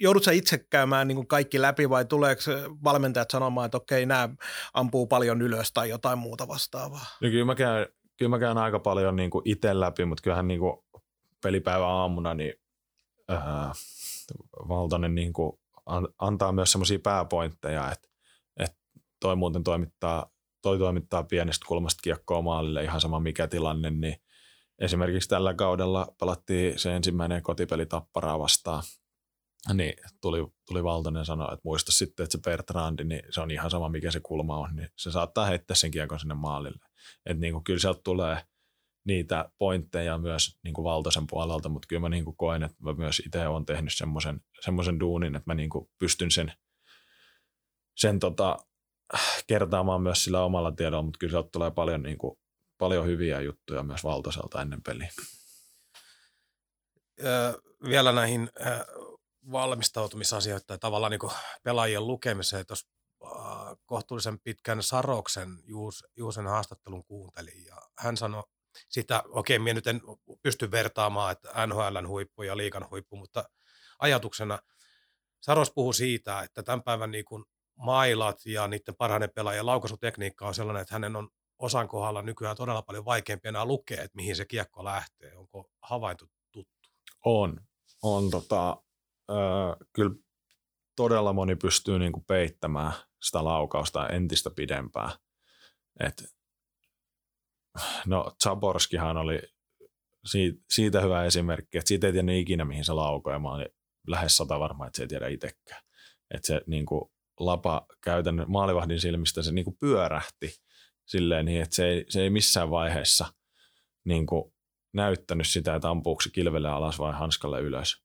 joudut sä itse käymään niin kaikki läpi vai tuleeko valmentajat sanomaan, että okei, nämä ampuu paljon ylös tai jotain muuta vastaavaa?
No kyllä mä käyn, kyllä mä käyn aika paljon niin itse läpi, mutta kyllähän niin pelipäivän aamuna niin äh, Valtonen niin kuin antaa myös semmoisia pääpointteja, että, että toi muuten toimittaa, toi toimittaa pienestä kulmasta kiekkoa maalille ihan sama mikä tilanne, niin esimerkiksi tällä kaudella pelattiin se ensimmäinen kotipeli Tapparaa vastaan, niin tuli, tuli Valtonen sanoa, että muista sitten, että se Bertrandi, niin se on ihan sama mikä se kulma on, niin se saattaa heittää sen kiekon sinne maalille. Että niin kuin, kyllä sieltä tulee niitä pointteja myös niin kuin Valtosen puolelta, mutta kyllä mä niin kuin koen, että mä myös itse olen tehnyt semmoisen, semmoisen duunin, että mä niin kuin pystyn sen, sen tota, kertaamaan myös sillä omalla tiedolla, mutta kyllä sieltä tulee paljon niin kuin paljon hyviä juttuja myös Valtoselta ennen peliä.
Öö, vielä näihin äh, valmistautumisasioita tai tavallaan niin pelaajien lukemiseen. Tuossa kohtuullisen pitkän Saroksen Juus, Juusen haastattelun kuuntelin ja hän sanoi sitä, okei, minä nyt en pysty vertaamaan, että NHLn huippu ja liikan huippu, mutta ajatuksena Saros puhuu siitä, että tämän päivän niin kuin mailat ja niiden parhaiden pelaajien laukaisutekniikka on sellainen, että hänen on osan kohdalla nykyään todella paljon vaikeampi enää lukea, että mihin se kiekko lähtee. Onko havaintu tuttu?
On. On tota, öö, kyllä todella moni pystyy niinku peittämään sitä laukausta entistä pidempään. Et, no Zaborskihan oli siitä, siitä hyvä esimerkki, että siitä ei tiedä ikinä mihin se laukoo ja mä olin lähes sata varma, että se ei tiedä itsekään. Että se niinku, lapa käytännön maalivahdin silmistä se niinku pyörähti silleen niin, että se ei, se ei missään vaiheessa niin kuin näyttänyt sitä, että ampuuko se kilvelle alas vai hanskalle ylös.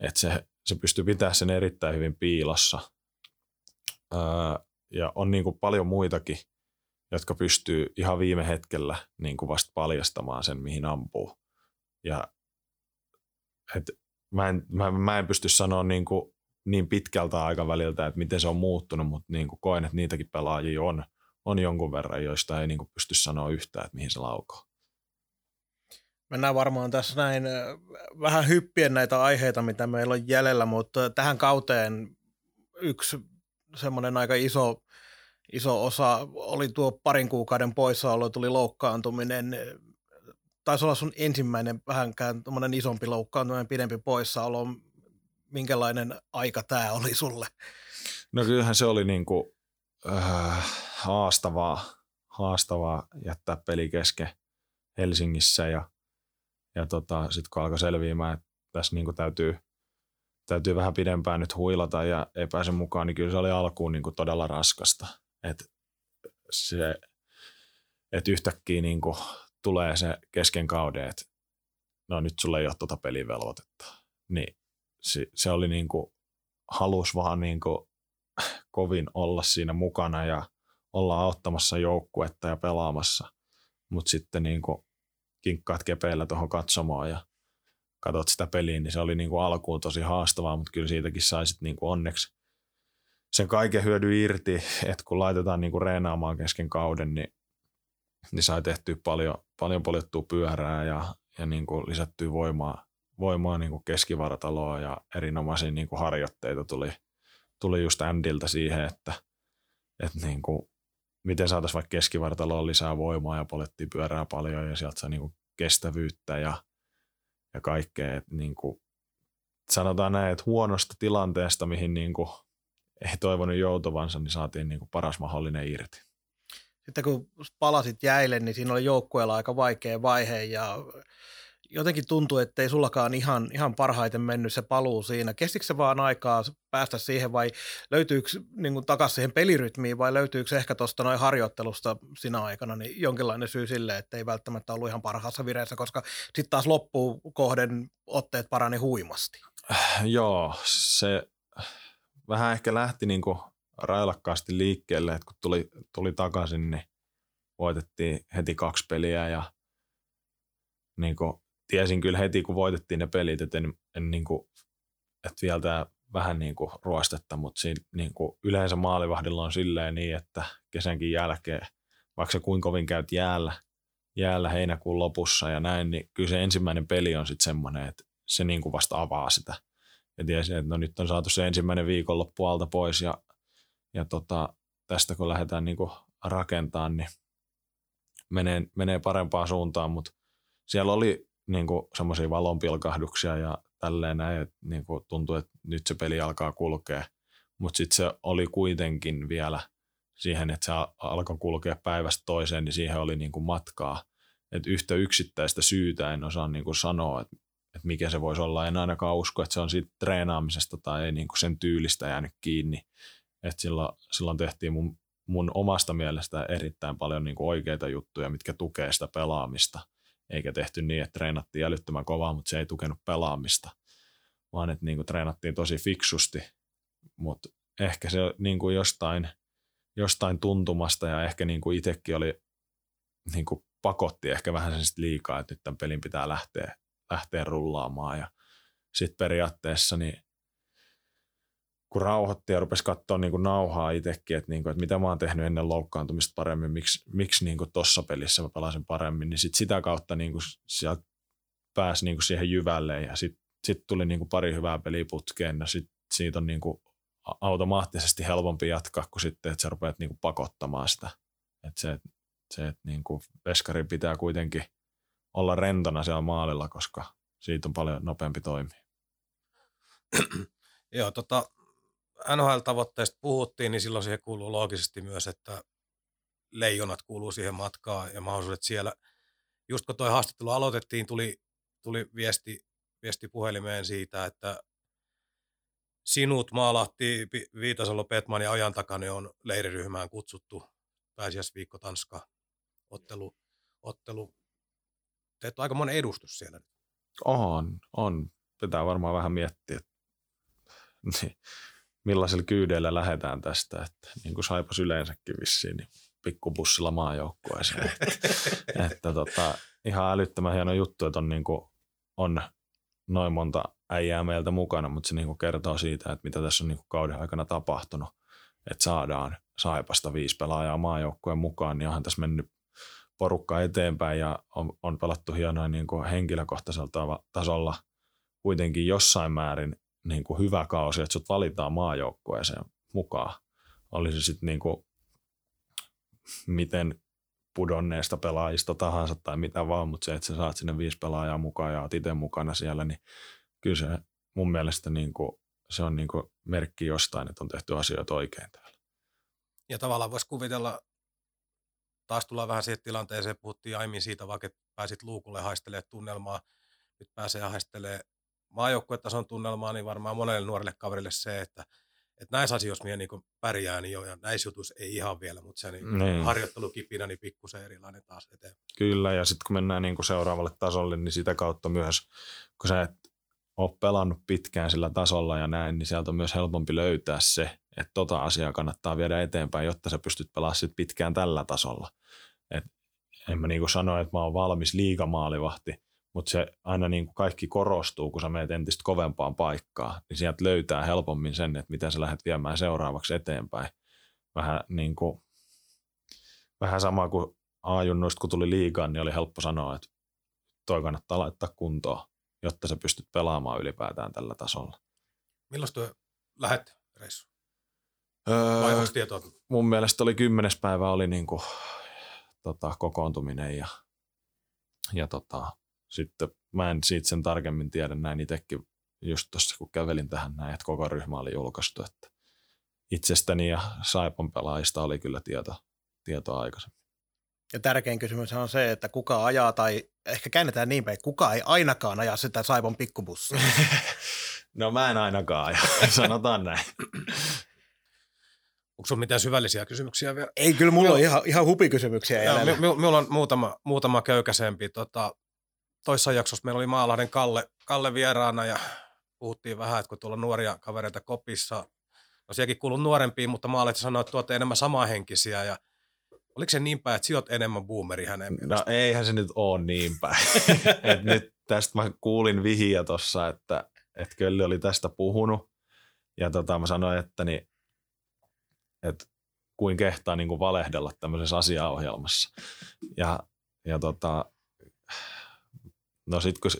Että se, se pystyy pitämään sen erittäin hyvin piilossa. Öö, ja on niin kuin paljon muitakin, jotka pystyy ihan viime hetkellä niin kuin vasta paljastamaan sen, mihin ampuu. Ja et mä, en, mä, mä en pysty sanoa niin, kuin niin pitkältä aikaväliltä, että miten se on muuttunut, mutta niin kuin koen, että niitäkin pelaajia on – on jonkun verran, joista ei niin kuin pysty sanoa yhtään, että mihin se laukoo.
Mennään varmaan tässä näin vähän hyppien näitä aiheita, mitä meillä on jäljellä, mutta tähän kauteen yksi semmoinen aika iso, iso osa oli tuo parin kuukauden poissaolo, tuli loukkaantuminen. Taisi olla sun ensimmäinen vähänkään isompi loukkaantuminen, pidempi poissaolo. Minkälainen aika tämä oli sulle?
No kyllähän se oli niin kuin, äh, haastavaa, haastavaa jättää peli kesken Helsingissä ja, ja tota, sitten kun alkoi selviämään, että tässä niin täytyy, täytyy vähän pidempään nyt huilata ja ei pääse mukaan, niin kyllä se oli alkuun niin todella raskasta. Että se, et yhtäkkiä niin tulee se kesken kauden, että no nyt sulle ei ole tuota pelivelvoitetta. Niin se, se oli niin kuin, halus vaan niin kuin kovin olla siinä mukana ja olla auttamassa joukkuetta ja pelaamassa, mutta sitten niin kuin kinkkaat kepeillä tuohon katsomaan ja katsot sitä peliä, niin se oli niin kuin alkuun tosi haastavaa, mutta kyllä siitäkin saisit niin kuin onneksi sen kaiken hyödy irti, että kun laitetaan niin kuin reenaamaan kesken kauden, niin, niin sai tehtyä paljon, paljon poljettua pyörää ja, ja niin kuin lisättyä voimaa, voimaa niin kuin keskivartaloa ja erinomaisia niin kuin harjoitteita tuli, tuli just Andiltä siihen, että, että niin kuin, miten saataisiin vaikka keskivartaloa lisää voimaa ja polettiin pyörää paljon ja sieltä saa niin kuin kestävyyttä ja, ja kaikkea. Että niin kuin, sanotaan näin, että huonosta tilanteesta, mihin niin kuin ei toivonut joutuvansa, niin saatiin niin kuin paras mahdollinen irti.
Sitten kun palasit jäille, niin siinä oli joukkueella aika vaikea vaihe ja jotenkin tuntuu, että ei sullakaan ihan, ihan parhaiten mennyt se paluu siinä. Kestikö se vaan aikaa päästä siihen vai löytyykö niin takaisin siihen pelirytmiin vai löytyykö ehkä tuosta noin harjoittelusta sinä aikana niin jonkinlainen syy sille, että ei välttämättä ollut ihan parhaassa vireessä, koska sitten taas loppuun kohden otteet parani huimasti?
Joo, se vähän ehkä lähti niin kuin railakkaasti liikkeelle, että kun tuli, tuli takaisin, niin voitettiin heti kaksi peliä ja niin kuin tiesin kyllä heti, kun voitettiin ne pelit, että, en, en niin kuin, että vielä tämä vähän niin kuin ruostetta, mutta siinä, niin kuin yleensä maalivahdilla on silleen niin, että kesänkin jälkeen, vaikka se kuinka kovin käyt jäällä, jäällä heinäkuun lopussa ja näin, niin kyllä se ensimmäinen peli on sitten semmoinen, että se niin kuin vasta avaa sitä. Ja tiesin, että no nyt on saatu se ensimmäinen viikonloppu alta pois ja, ja tota, tästä kun lähdetään niin kuin rakentamaan, niin menee, menee parempaan suuntaan, mutta siellä oli niin semmoisia valonpilkahduksia ja tälleen näin, että niin kuin tuntui, että nyt se peli alkaa kulkea. Mutta sitten se oli kuitenkin vielä siihen, että se alkoi kulkea päivästä toiseen, niin siihen oli niin kuin matkaa. Et yhtä yksittäistä syytä en osaa niin kuin sanoa, että, että mikä se voisi olla. En ainakaan usko, että se on siitä treenaamisesta tai ei niin kuin sen tyylistä jäänyt kiinni. Et silloin, silloin tehtiin mun, mun omasta mielestä erittäin paljon niin kuin oikeita juttuja, mitkä tukee sitä pelaamista – eikä tehty niin, että treenattiin älyttömän kovaa, mutta se ei tukenut pelaamista, vaan että niin kuin treenattiin tosi fiksusti, mutta ehkä se niin kuin jostain, jostain tuntumasta ja ehkä niin kuin itsekin oli niin kuin pakotti ehkä vähän sen liikaa, että nyt tämän pelin pitää lähteä, lähteä rullaamaan ja sitten periaatteessa niin kun rauhoitti ja rupesi katsoa niin nauhaa itsekin, että, niin kuin, että mitä mä oon tehnyt ennen loukkaantumista paremmin, miksi, miksi niin kuin pelissä mä pelasin paremmin, niin sit sitä kautta niin kuin pääsi niin kuin siihen jyvälle ja sitten sit tuli niin kuin pari hyvää peliä putkeen ja sit siitä on niin kuin automaattisesti helpompi jatkaa kuin sitten, että sä rupeat niin kuin pakottamaan sitä. Että se, se että niin kuin veskari pitää kuitenkin olla rentona siellä maalilla, koska siitä on paljon nopeampi toimia.
Joo, tota, NHL-tavoitteista puhuttiin, niin silloin siihen kuuluu loogisesti myös, että leijonat kuuluu siihen matkaan ja mahdollisuudet siellä. Just kun tuo haastattelu aloitettiin, tuli, tuli viesti, viesti puhelimeen siitä, että sinut maalahti Viitasalo, Petman ja ajan takana on leiriryhmään kutsuttu pääsiäisviikko Tanska ottelu, ottelu. Teet aika monen edustus siellä.
On, on. Pitää varmaan vähän miettiä. Niin millaisilla kyydeillä lähdetään tästä, että niin kuin saipas yleensäkin vissiin, niin pikkubussilla maajoukkueeseen. että, että tota, ihan älyttömän hieno juttu, että on, niin kuin, on noin monta äijää meiltä mukana, mutta se niin kuin kertoo siitä, että mitä tässä on niin kuin kauden aikana tapahtunut, että saadaan Saipasta viisi pelaajaa maajoukkueen mukaan, niin onhan tässä mennyt porukka eteenpäin ja on, on pelattu hienoa niin kuin henkilökohtaisella tasolla kuitenkin jossain määrin niin kuin hyvä kausi, että sut valitaan maajoukkueeseen mukaan. Oli se sitten niin kuin, miten pudonneesta pelaajista tahansa tai mitä vaan, mutta se, että sä saat sinne viisi pelaajaa mukaan ja oot itse mukana siellä, niin kyllä se mun mielestä niin kuin, se on niin kuin merkki jostain, että on tehty asioita oikein täällä.
Ja tavallaan voisi kuvitella, taas tullaan vähän siihen tilanteeseen, puhuttiin aiemmin siitä, vaikka pääsit luukulle haistelemaan tunnelmaa, nyt pääsee haistelemaan maajoukkuetason tunnelmaa, niin varmaan monelle nuorelle kaverille se, että, että näissä asioissa minä niin pärjää, niin jo, ja näissä jutuissa ei ihan vielä, mutta se niin niin. harjoittelukipinä niin pikkusen erilainen taas eteen.
Kyllä, ja sitten kun mennään niin kuin seuraavalle tasolle, niin sitä kautta myös, kun sä et ole pelannut pitkään sillä tasolla ja näin, niin sieltä on myös helpompi löytää se, että tota asiaa kannattaa viedä eteenpäin, jotta sä pystyt pelaamaan pitkään tällä tasolla. Et en mä niin kuin sano, että mä oon valmis liigamaalivahti, mutta se aina niin kuin kaikki korostuu, kun sä menet entistä kovempaan paikkaan, niin sieltä löytää helpommin sen, että miten sä lähdet viemään seuraavaksi eteenpäin. Vähän niin vähän sama kuin A-junnuista, kun tuli liigaan, niin oli helppo sanoa, että toi kannattaa laittaa kuntoon, jotta sä pystyt pelaamaan ylipäätään tällä tasolla.
Milloin tuo lähet reissu?
Öö,
Vai tietoa?
mun mielestä oli kymmenes päivä oli niin kuin, tota, kokoontuminen ja, ja tota, sitten mä en siitä sen tarkemmin tiedä näin itsekin just tuossa kun kävelin tähän näin, että koko ryhmä oli julkaistu, että itsestäni ja Saipan pelaajista oli kyllä tieto, tietoa aikaisemmin.
Ja tärkein kysymys on se, että kuka ajaa tai ehkä käännetään niin päin, kuka ei ainakaan aja sitä Saipon pikkubussia.
No mä en ainakaan aja, sanotaan näin.
Onko sinulla mitään syvällisiä kysymyksiä vielä?
Ei, kyllä mulla on ihan, ihan hupikysymyksiä
Joo, mi- mi- Minulla on muutama, muutama köykäisempi. Tota, toissa jaksossa meillä oli Maalahden Kalle, Kalle vieraana ja puhuttiin vähän, että kun tuolla nuoria kavereita kopissa, no sielläkin kuuluu nuorempia, mutta Maalahti sanoi, että tuotte enemmän samanhenkisiä ja oliko se niin päin, että sinä olet enemmän boomeri hänen
No
mielestä?
eihän se nyt ole niin päin. Et nyt tästä mä kuulin vihiä tuossa, että, että Kölli oli tästä puhunut. Ja tota, mä sanoin, että, niin, että kuin kehtaa niin kuin valehdella tämmöisessä asiaohjelmassa. Ja, ja tota, no sit kun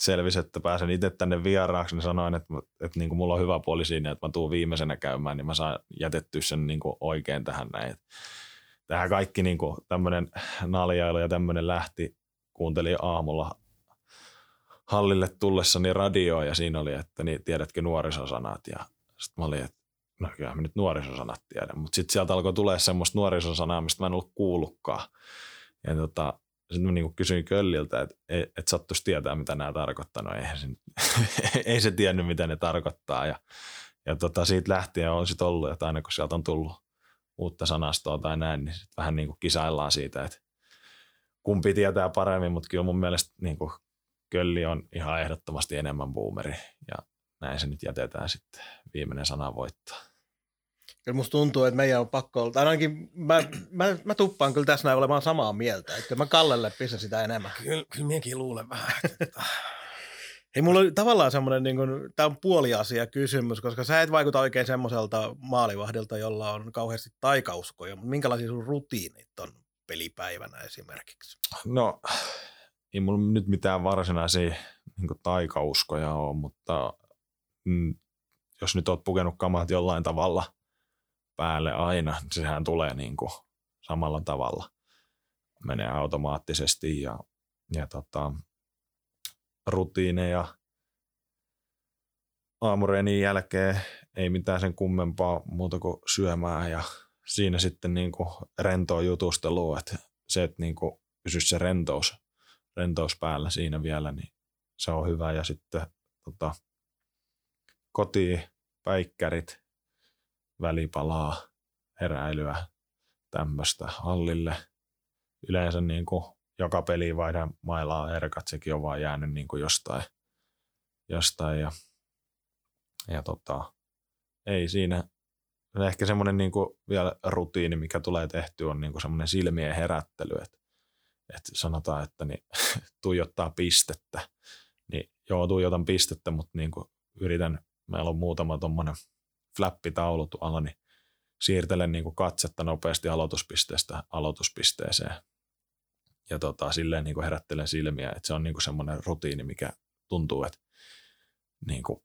selvisi, että pääsen itse tänne vieraaksi, niin sanoin, että, että niin kuin mulla on hyvä puoli siinä, että mä tuun viimeisenä käymään, niin mä saan jätettyä sen niin kuin oikein tähän näin. Tähän kaikki niin kuin tämmöinen naljailu ja tämmöinen lähti, kuuntelin aamulla hallille tullessani radioa ja siinä oli, että niin, tiedätkö nuorisosanat ja sitten mä olin, että no kyllä mä nyt nuorisosanat tiedän, mutta sitten sieltä alkoi tulee semmoista nuorisosanaa, mistä mä en ollut kuullutkaan. Ja tota, sitten mä niinku kysyin Kölliltä, että et, et sattuisi tietää, mitä nämä tarkoittaa. No eihän se, ei se tiennyt, mitä ne tarkoittaa. Ja, ja tota, siitä lähtien on sitten ollut, että aina kun sieltä on tullut uutta sanastoa tai näin, niin sit vähän niin kuin kisaillaan siitä, että kumpi tietää paremmin, mutta kyllä mun mielestä niin kuin Kölli on ihan ehdottomasti enemmän boomeri ja näin se nyt jätetään sitten viimeinen sana voittaa.
Kyllä musta tuntuu, että meidän on pakko olla, tai ainakin mä, mä, mä tuppaan kyllä tässä näin olemaan samaa mieltä, että mä Kallelle pistän sitä enemmän.
Kyllä, kyllä minäkin luulen vähän. Että,
Hei, mulla oli tavallaan semmoinen, niin kuin, tämä on puoliasia kysymys, koska sä et vaikuta oikein semmoiselta maalivahdilta, jolla on kauheasti taikauskoja, mutta minkälaisia sun rutiinit on pelipäivänä esimerkiksi?
No, ei mulla nyt mitään varsinaisia niin taikauskoja ole, mutta mm, jos nyt oot pukenut kamat jollain tavalla päälle aina, sehän tulee niin kuin samalla tavalla. Menee automaattisesti ja, ja tota, rutiineja aamureenin jälkeen ei mitään sen kummempaa muuta kuin syömään ja siinä sitten niin kuin rentoa jutustelua, että se, että niin kuin pysyisi se rentous, rentous päällä siinä vielä, niin se on hyvä. Ja sitten tota, kotiin, päikkärit, välipalaa, heräilyä, tämmöistä hallille. Yleensä niin kuin joka peli vaihdan mailaa erkat, sekin on vaan jäänyt niin kuin jostain, jostain ja, ja tota, ei siinä, ehkä semmoinen niin kuin vielä rutiini, mikä tulee tehtyä, on niin kuin semmoinen silmien herättely, että, että sanotaan, että niin, tuijottaa pistettä, niin joo, tuijotan pistettä, mutta niin kuin yritän, meillä on muutama tuommoinen flappitaulu tuolla, niin siirtelen niin kuin katsetta nopeasti aloituspisteestä aloituspisteeseen ja tota, silleen niin kuin herättelen silmiä, että se on niin kuin semmoinen rutiini, mikä tuntuu, että niin kuin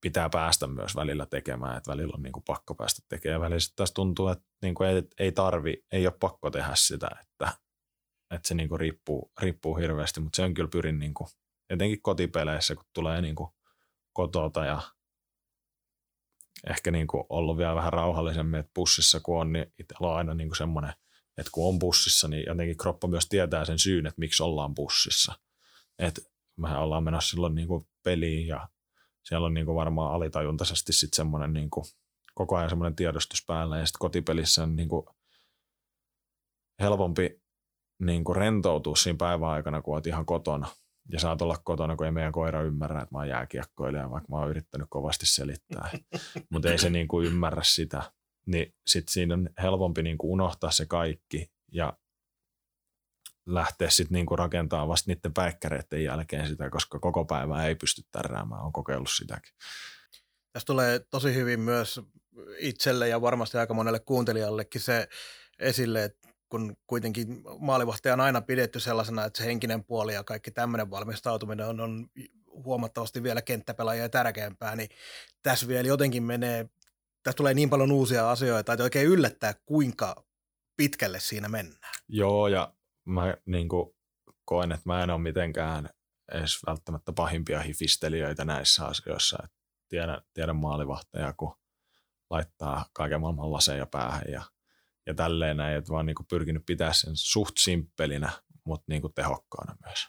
pitää päästä myös välillä tekemään, että välillä on niin kuin pakko päästä tekemään. Välillä sitten taas tuntuu, että niin kuin ei, ei tarvi, ei ole pakko tehdä sitä, että, että se niin kuin riippuu, riippuu hirveästi, mutta se on kyllä pyrin niin kuin, etenkin kotipeleissä, kun tulee niin kuin kotota ja ehkä niin kuin ollut vielä vähän rauhallisemmin, että bussissa kun on, niin itsellä on aina niin kuin semmoinen, että kun on bussissa, niin jotenkin kroppa myös tietää sen syyn, että miksi ollaan bussissa. Että mehän ollaan menossa silloin niin kuin peliin ja siellä on niin kuin varmaan alitajuntaisesti sitten semmoinen niin kuin, koko ajan semmoinen tiedostus päällä ja sitten kotipelissä on niin kuin helpompi niin kuin rentoutua siinä päivän aikana, kun oot ihan kotona. Ja saat olla kotona, kun ei meidän koira ymmärrä, että mä oon jääkiekkoilija, vaikka mä oon yrittänyt kovasti selittää. Mutta ei se niin kuin ymmärrä sitä. Niin sitten siinä on helpompi niin kuin unohtaa se kaikki ja lähteä sitten niinku rakentamaan vasta niiden päikkäreiden jälkeen sitä, koska koko päivää ei pysty tärräämään. on kokeillut sitäkin.
Tässä tulee tosi hyvin myös itselle ja varmasti aika monelle kuuntelijallekin se esille, että kun kuitenkin maalivahtaja on aina pidetty sellaisena, että se henkinen puoli ja kaikki tämmöinen valmistautuminen on, on huomattavasti vielä kenttäpelaajia tärkeämpää, niin tässä vielä jotenkin menee, tässä tulee niin paljon uusia asioita, että oikein yllättää, kuinka pitkälle siinä mennään.
Joo, ja mä niin kuin, koen, että mä en ole mitenkään edes välttämättä pahimpia hifistelijöitä näissä asioissa. Tiedän, tiedän maalivahtaja, kun laittaa kaiken maailman laseja päähän ja, ja tälleen näin, että vaan niin pyrkinyt pitää sen suht simppelinä, mutta niin kuin tehokkaana myös.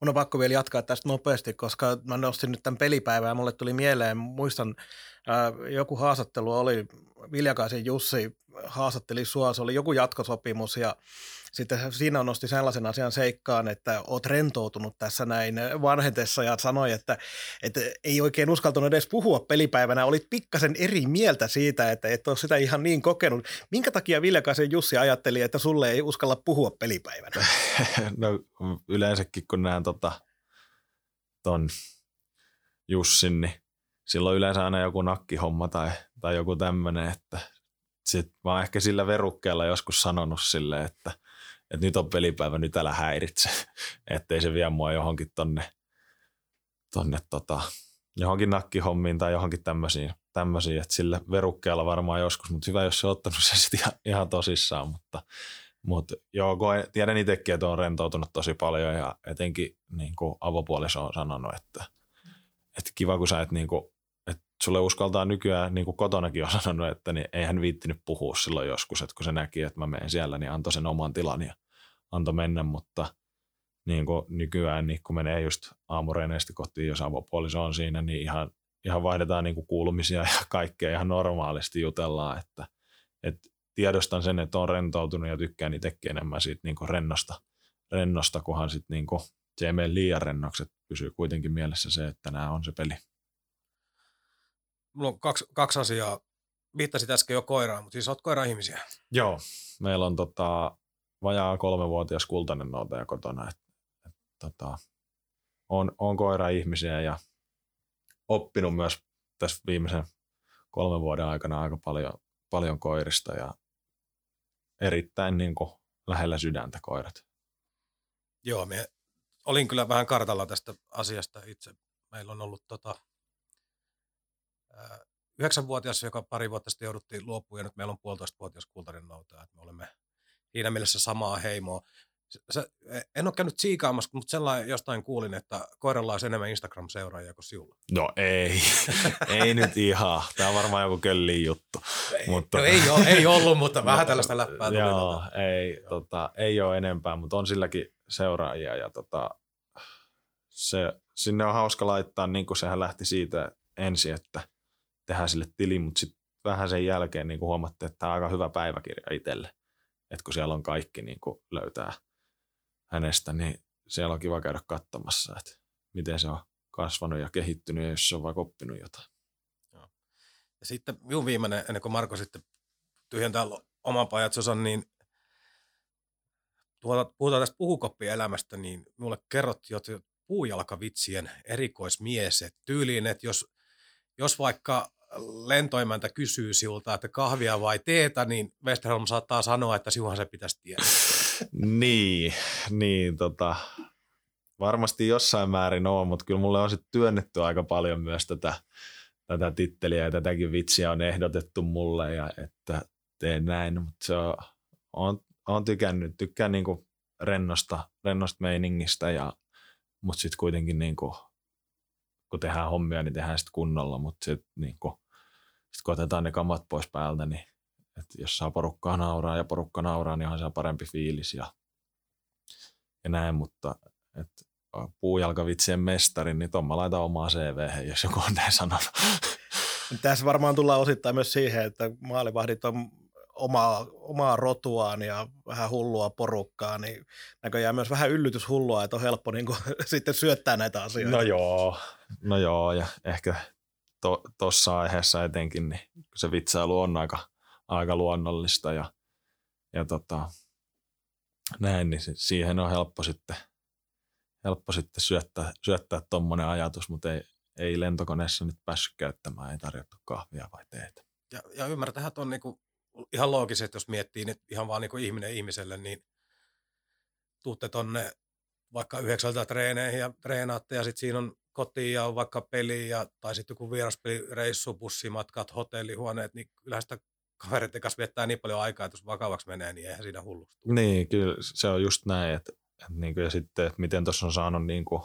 Mun on pakko vielä jatkaa tästä nopeasti, koska mä nostin nyt tämän pelipäivän ja mulle tuli mieleen, muistan, ää, joku haastattelu oli, Viljakaisen Jussi haastatteli sua, se oli joku jatkosopimus ja sitten siinä nosti sellaisen asian seikkaan, että oot rentoutunut tässä näin vanhetessa ja sanoi, että, että ei oikein uskaltanut edes puhua pelipäivänä. Olit pikkasen eri mieltä siitä, että et ole sitä ihan niin kokenut. Minkä takia Viljakaisen Jussi ajatteli, että sulle ei uskalla puhua pelipäivänä?
no yleensäkin kun näen tota, ton Jussin, niin silloin yleensä aina joku nakkihomma tai, tai joku tämmöinen, että sit mä oon ehkä sillä verukkeella joskus sanonut sille, että että nyt on pelipäivä, nyt älä häiritse, ettei se vie mua johonkin tonne, tonne tota, johonkin nakkihommiin tai johonkin tämmöisiin, tämmöisiin, että sillä verukkeella varmaan joskus, mutta hyvä, jos se on ottanut se sitten ihan, ihan tosissaan, mutta, mutta joo, koen, tiedän itsekin, että on rentoutunut tosi paljon ja etenkin niin kuin avopuoliso on sanonut, että, että kiva kun sä et niin kuin, sulle uskaltaa nykyään, niin kuin kotonakin on sanonut, että niin ei hän viittinyt puhua silloin joskus, että kun se näki, että mä menen siellä, niin antoi sen oman tilan ja antoi mennä, mutta niin kuin nykyään, niin kun menee just aamureineistä kotiin, jos avopuoliso on siinä, niin ihan, ihan vaihdetaan niin kuin kuulumisia ja kaikkea ihan normaalisti jutellaan, että, että tiedostan sen, että on rentoutunut ja tykkään itsekin enemmän siitä niin kuin rennosta, rennosta, kunhan sitten niin kuin se ei mene liian rennoksi, että pysyy kuitenkin mielessä se, että nämä on se peli.
Mulla on kaksi, kaksi asiaa. Viittasit äsken jo koiraan, mutta siis olet koira-ihmisiä.
Joo, meillä on tota, vajaa kolmevuotias kultainen noutaja kotona. Et, et, tota, on, on koira-ihmisiä ja oppinut myös tässä viimeisen kolmen vuoden aikana aika paljon, paljon koirista ja erittäin niin kuin, lähellä sydäntä koirat.
Joo, me olin kyllä vähän kartalla tästä asiasta itse. Meillä on ollut tota, yhdeksänvuotias, joka pari vuotta sitten jouduttiin luopumaan, ja nyt meillä on puolitoistavuotias kultainen nouta. Me olemme siinä mielessä samaa heimoa. Se, en ole käynyt siikaamassa, mutta sellainen jostain kuulin, että koiralla olisi enemmän Instagram-seuraajia kuin sinulla.
No ei, ei nyt ihan. Tämä on varmaan joku kölli juttu.
Ei, mutta... no ei, ole, ei ollut, mutta vähän tällaista läppää tuli.
Joo, ei, tota, ei ole enempää, mutta on silläkin seuraajia. Ja tota, se, sinne on hauska laittaa, niin kuin sehän lähti siitä ensin, että tehdään sille tili, mutta sitten vähän sen jälkeen niin huomattiin, että tämä on aika hyvä päiväkirja itselle että kun siellä on kaikki niin kuin löytää hänestä, niin siellä on kiva käydä katsomassa, että miten se on kasvanut ja kehittynyt ja jos se on vaikka oppinut jotain.
Joo. Ja sitten minun viimeinen, ennen kuin Marko sitten tyhjentää oman pajatsonsa, niin tuota, puhutaan tästä puhukoppielämästä, niin minulle kerrottiin jo puujalkavitsien erikoismies, että tyyliin, että jos, jos vaikka lentoimäntä kysyy sinulta, että kahvia vai teetä, niin Westerholm saattaa sanoa, että sinuhan se pitäisi tietää.
niin, niin tota, varmasti jossain määrin on, mutta kyllä mulle on sitten työnnetty aika paljon myös tätä, tätä titteliä ja tätäkin vitsiä on ehdotettu mulle ja että teen näin, mutta se on, on, on tykännyt, tykkään niinku rennosta, rennosta meiningistä ja mutta sitten kuitenkin niinku, kun tehdään hommia, niin tehdään sitten kunnolla, mutta sitten niinku, sitten kun otetaan ne kamat pois päältä, niin että jos saa porukkaa nauraa ja porukka nauraa, niin on se parempi fiilis ja, ja näin, mutta että puujalkavitsien mestari, niin tuon mä laitan omaa CV, jos joku on näin sanonut.
Tässä varmaan tullaan osittain myös siihen, että maalivahdit on omaa, omaa rotuaan ja vähän hullua porukkaa, niin näköjään myös vähän yllytyshullua, että on helppo niin kuin, sitten syöttää näitä asioita.
No joo, no joo, ja ehkä tuossa to, aiheessa etenkin, niin se vitsailu on aika, aika luonnollista ja, ja tota, näin, niin siihen on helppo sitten, helppo sitten syöttää, syöttää tuommoinen ajatus, mutta ei, ei lentokoneessa nyt päässyt käyttämään, ei tarjottu kahvia vai teetä.
Ja, ja ymmärtähän, on niinku ihan loogisesti, jos miettii nyt ihan vaan niinku ihminen ihmiselle, niin tuutte tonne vaikka yhdeksältä treeneihin ja treenaatte ja sitten siinä on kotiin ja vaikka peli ja, tai sitten joku vieraspeli, reissu, bussimatkat, hotellihuoneet, niin kyllähän sitä kavereiden kanssa viettää niin paljon aikaa, että jos vakavaksi menee, niin eihän siinä hullusti. tule.
Niin, kyllä se on just näin, että, että niin kuin, ja sitten, että miten tuossa on saanut niin kuin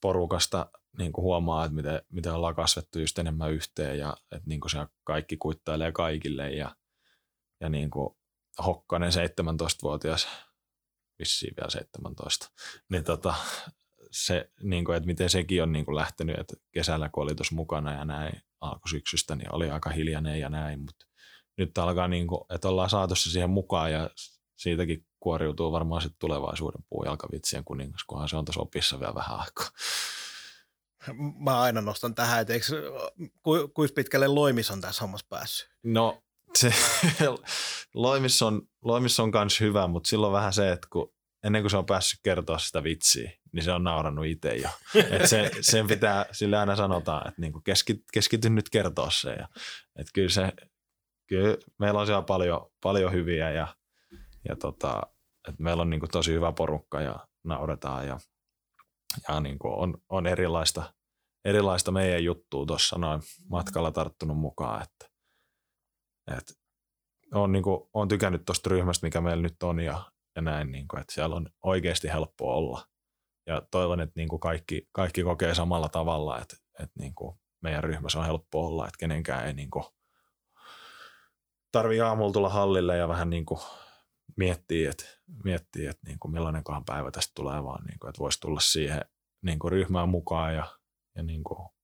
porukasta niin kuin huomaa, että miten, miten ollaan kasvettu just enemmän yhteen ja että niin kuin siellä kaikki kuittailee kaikille ja, ja niin kuin Hokkanen 17-vuotias, vissiin vielä 17, niin tota, se, niin kuin, että miten sekin on niin kuin lähtenyt, että kesällä kun oli tuossa mukana ja näin alkusyksystä, niin oli aika hiljainen ja näin, mutta nyt alkaa, niin kuin, että ollaan saatu se siihen mukaan ja siitäkin kuoriutuu varmaan sitten tulevaisuuden puujalkavitsien kuningas, kunhan se on tässä opissa vielä vähän aikaa.
Mä aina nostan tähän, että eikö, ku, kuinka pitkälle Loimis on tässä hommassa päässyt?
No se, Loimis on, Loimis on kans hyvä, mutta silloin vähän se, että kun ennen kuin se on päässyt kertoa sitä vitsiä, niin se on naurannut itse jo. Et se, sen pitää, sille aina sanotaan, että niinku keskity, keskity nyt kertoa se. Ja, et kyllä, se kyllä meillä on siellä paljon, paljon hyviä ja, ja tota, et meillä on niinku tosi hyvä porukka ja nauretaan ja, ja niinku on, on erilaista, erilaista meidän juttua tuossa noin matkalla tarttunut mukaan, että et on, niinku, on tykännyt tuosta ryhmästä, mikä meillä nyt on ja, ja näin, niinku, että siellä on oikeasti helppo olla. Ja toivon, että niinku kaikki, kaikki kokee samalla tavalla, että, että niinku meidän ryhmässä on helppo olla, että kenenkään ei niinku tarvii aamulla tulla hallille ja vähän niinku miettiä, että, miettiä, että niinku millainenkohan päivä tästä tulee, vaan niinku, että voisi tulla siihen niinku ryhmään mukaan ja, ja niinku,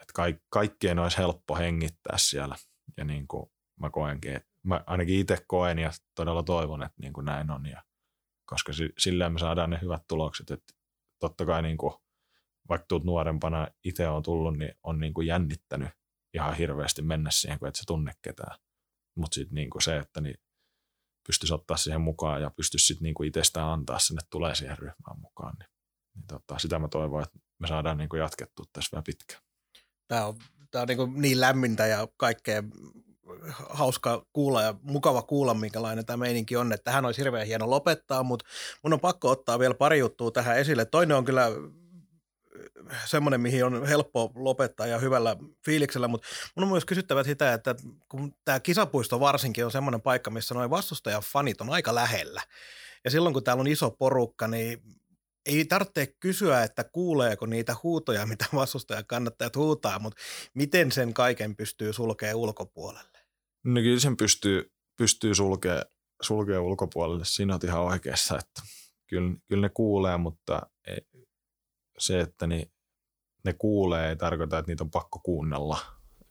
että kaik, kaikkien olisi helppo hengittää siellä. Ja niinku, mä koenkin, mä ainakin itse koen ja todella toivon, että niin kuin näin on. Ja, koska si- sillä me saadaan ne hyvät tulokset. Että totta kai niin kuin, vaikka tuut nuorempana itse on tullut, niin on niin kuin jännittänyt ihan hirveästi mennä siihen, kun et sä tunne ketään. Mutta sitten niin se, että niin pystyisi ottaa siihen mukaan ja pystyisi sitten niin itsestään antaa että tulee siihen ryhmään mukaan. Niin, niin tota, sitä mä toivon, että me saadaan niin kuin jatkettua tässä vielä pitkään.
Tämä on, tämä on niin, niin lämmintä ja kaikkea hauska kuulla ja mukava kuulla, minkälainen tämä meininki on. Että tähän olisi hirveän hieno lopettaa, mutta mun on pakko ottaa vielä pari juttua tähän esille. Toinen on kyllä semmoinen, mihin on helppo lopettaa ja hyvällä fiiliksellä, mutta mun on myös kysyttävä sitä, että kun tämä kisapuisto varsinkin on semmoinen paikka, missä noin vastustajafanit on aika lähellä. Ja silloin, kun täällä on iso porukka, niin ei tarvitse kysyä, että kuuleeko niitä huutoja, mitä vastustajan kannattajat huutaa, mutta miten sen kaiken pystyy sulkemaan ulkopuolelle?
No kyllä sen pystyy, pystyy sulkea, sulkea ulkopuolelle. Siinä on ihan oikeassa, että kyllä, kyllä ne kuulee, mutta ei, se, että ni, ne kuulee, ei tarkoita, että niitä on pakko kuunnella.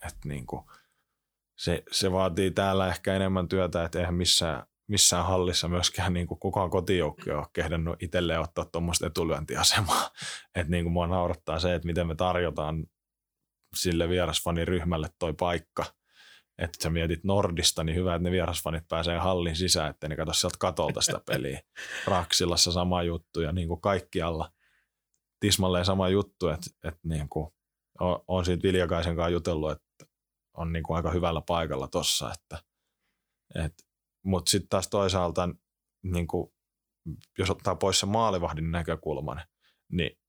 Että niin kuin, se, se vaatii täällä ehkä enemmän työtä, että eihän missään, missään hallissa myöskään niin kuin kukaan kotijoukkoja ole kehdannut itselleen ottaa tuommoista etulyöntiasemaa. Että niin kuin mua naurattaa se, että miten me tarjotaan sille vierasfaniryhmälle toi paikka – että sä mietit Nordista, niin hyvä, että ne vierasfanit pääsee hallin sisään, ettei ne katso sieltä katolta sitä peliä. Raksilassa sama juttu ja niin kuin kaikkialla tismalleen sama juttu, että, että niin kuin on, on siitä Viljakaisen kanssa jutellut, että on niin kuin aika hyvällä paikalla tossa, että, että mutta sitten taas toisaalta, niin kuin, jos ottaa pois se maalivahdin näkökulman, niin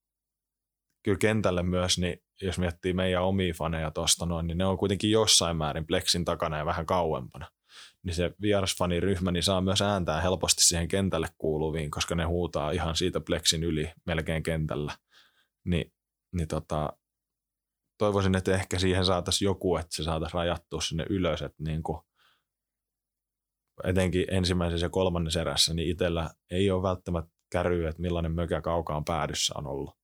kyllä kentälle myös, niin jos miettii meidän omia faneja tuosta noin, niin ne on kuitenkin jossain määrin pleksin takana ja vähän kauempana. Niin se vierasfaniryhmä niin saa myös ääntää helposti siihen kentälle kuuluviin, koska ne huutaa ihan siitä pleksin yli melkein kentällä. Ni, niin tota, toivoisin, että ehkä siihen saataisiin joku, että se saataisiin rajattua sinne ylös, että niin kuin, etenkin ensimmäisessä ja kolmannessa erässä, niin itsellä ei ole välttämättä käryä, että millainen mökä kaukaan päädyssä on ollut.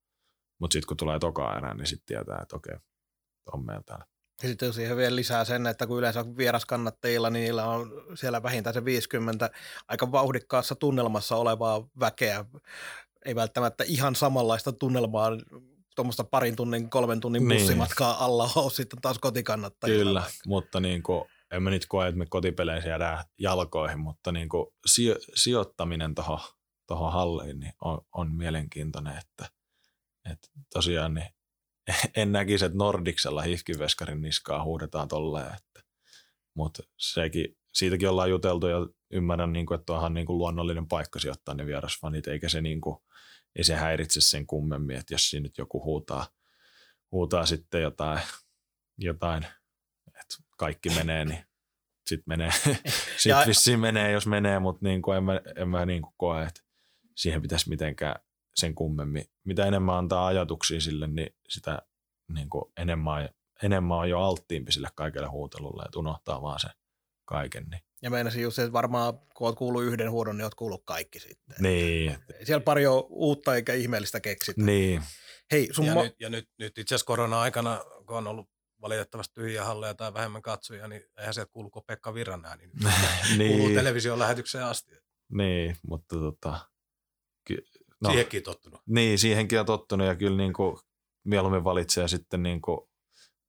Mutta sitten kun tulee toka erä, niin sitten tietää, että okei, on meillä täällä.
Ja sitten siihen vielä lisää sen, että kun yleensä on vieraskannattajilla, niin niillä on siellä vähintään se 50 aika vauhdikkaassa tunnelmassa olevaa väkeä. Ei välttämättä ihan samanlaista tunnelmaa tuommoista parin tunnin, kolmen tunnin
Niin.
bussimatkaa alla ole sitten taas kotikannattajilla.
Kyllä,
vaikka.
mutta niin kuin, en mä nyt koe, että me kotipeleissä jäädään jalkoihin, mutta niin kuin sijo, sijoittaminen tuohon toho halliin niin on, on mielenkiintoinen, että, että tosiaan niin en näkisi, että Nordiksella hifkiveskarin niskaa huudetaan tolleen, että, mutta sekin, siitäkin ollaan juteltu ja ymmärrän, niin kuin, että onhan niin kuin luonnollinen paikka sijoittaa ne vierasfanit, eikä se, niin kuin, ei se häiritse sen kummemmin, että jos siinä nyt joku huutaa, huutaa sitten jotain, jotain että kaikki menee, niin sitten menee, sit vissiin menee, jos menee, mutta niin kuin en mä, en mä niin kuin koe, että siihen pitäisi mitenkään sen kummemmin. Mitä enemmän antaa ajatuksia sille, niin sitä niin kuin enemmän, enemmän on jo alttiimpi sille kaikelle huutelulle, että unohtaa vaan se kaiken. Niin.
Ja meinasin just se, että varmaan kun olet kuullut yhden huudon, niin olet kuullut kaikki sitten.
Niin.
Siellä pari on uutta eikä ihmeellistä keksitä.
Niin.
Hei, sun
ja,
ma-
nyt, ja nyt, nyt itse asiassa korona-aikana, kun on ollut valitettavasti tyhjiä halleja tai vähemmän katsojia, niin eihän sieltä kuuluko Pekka Virran ääni. Nyt
niin.
kuuluu television lähetykseen asti.
Niin, mutta tota, ky-
no. Siihenkin tottunut.
Niin, siihenkin on tottunut ja kyllä niin kuin mieluummin valitsee sitten niin kuin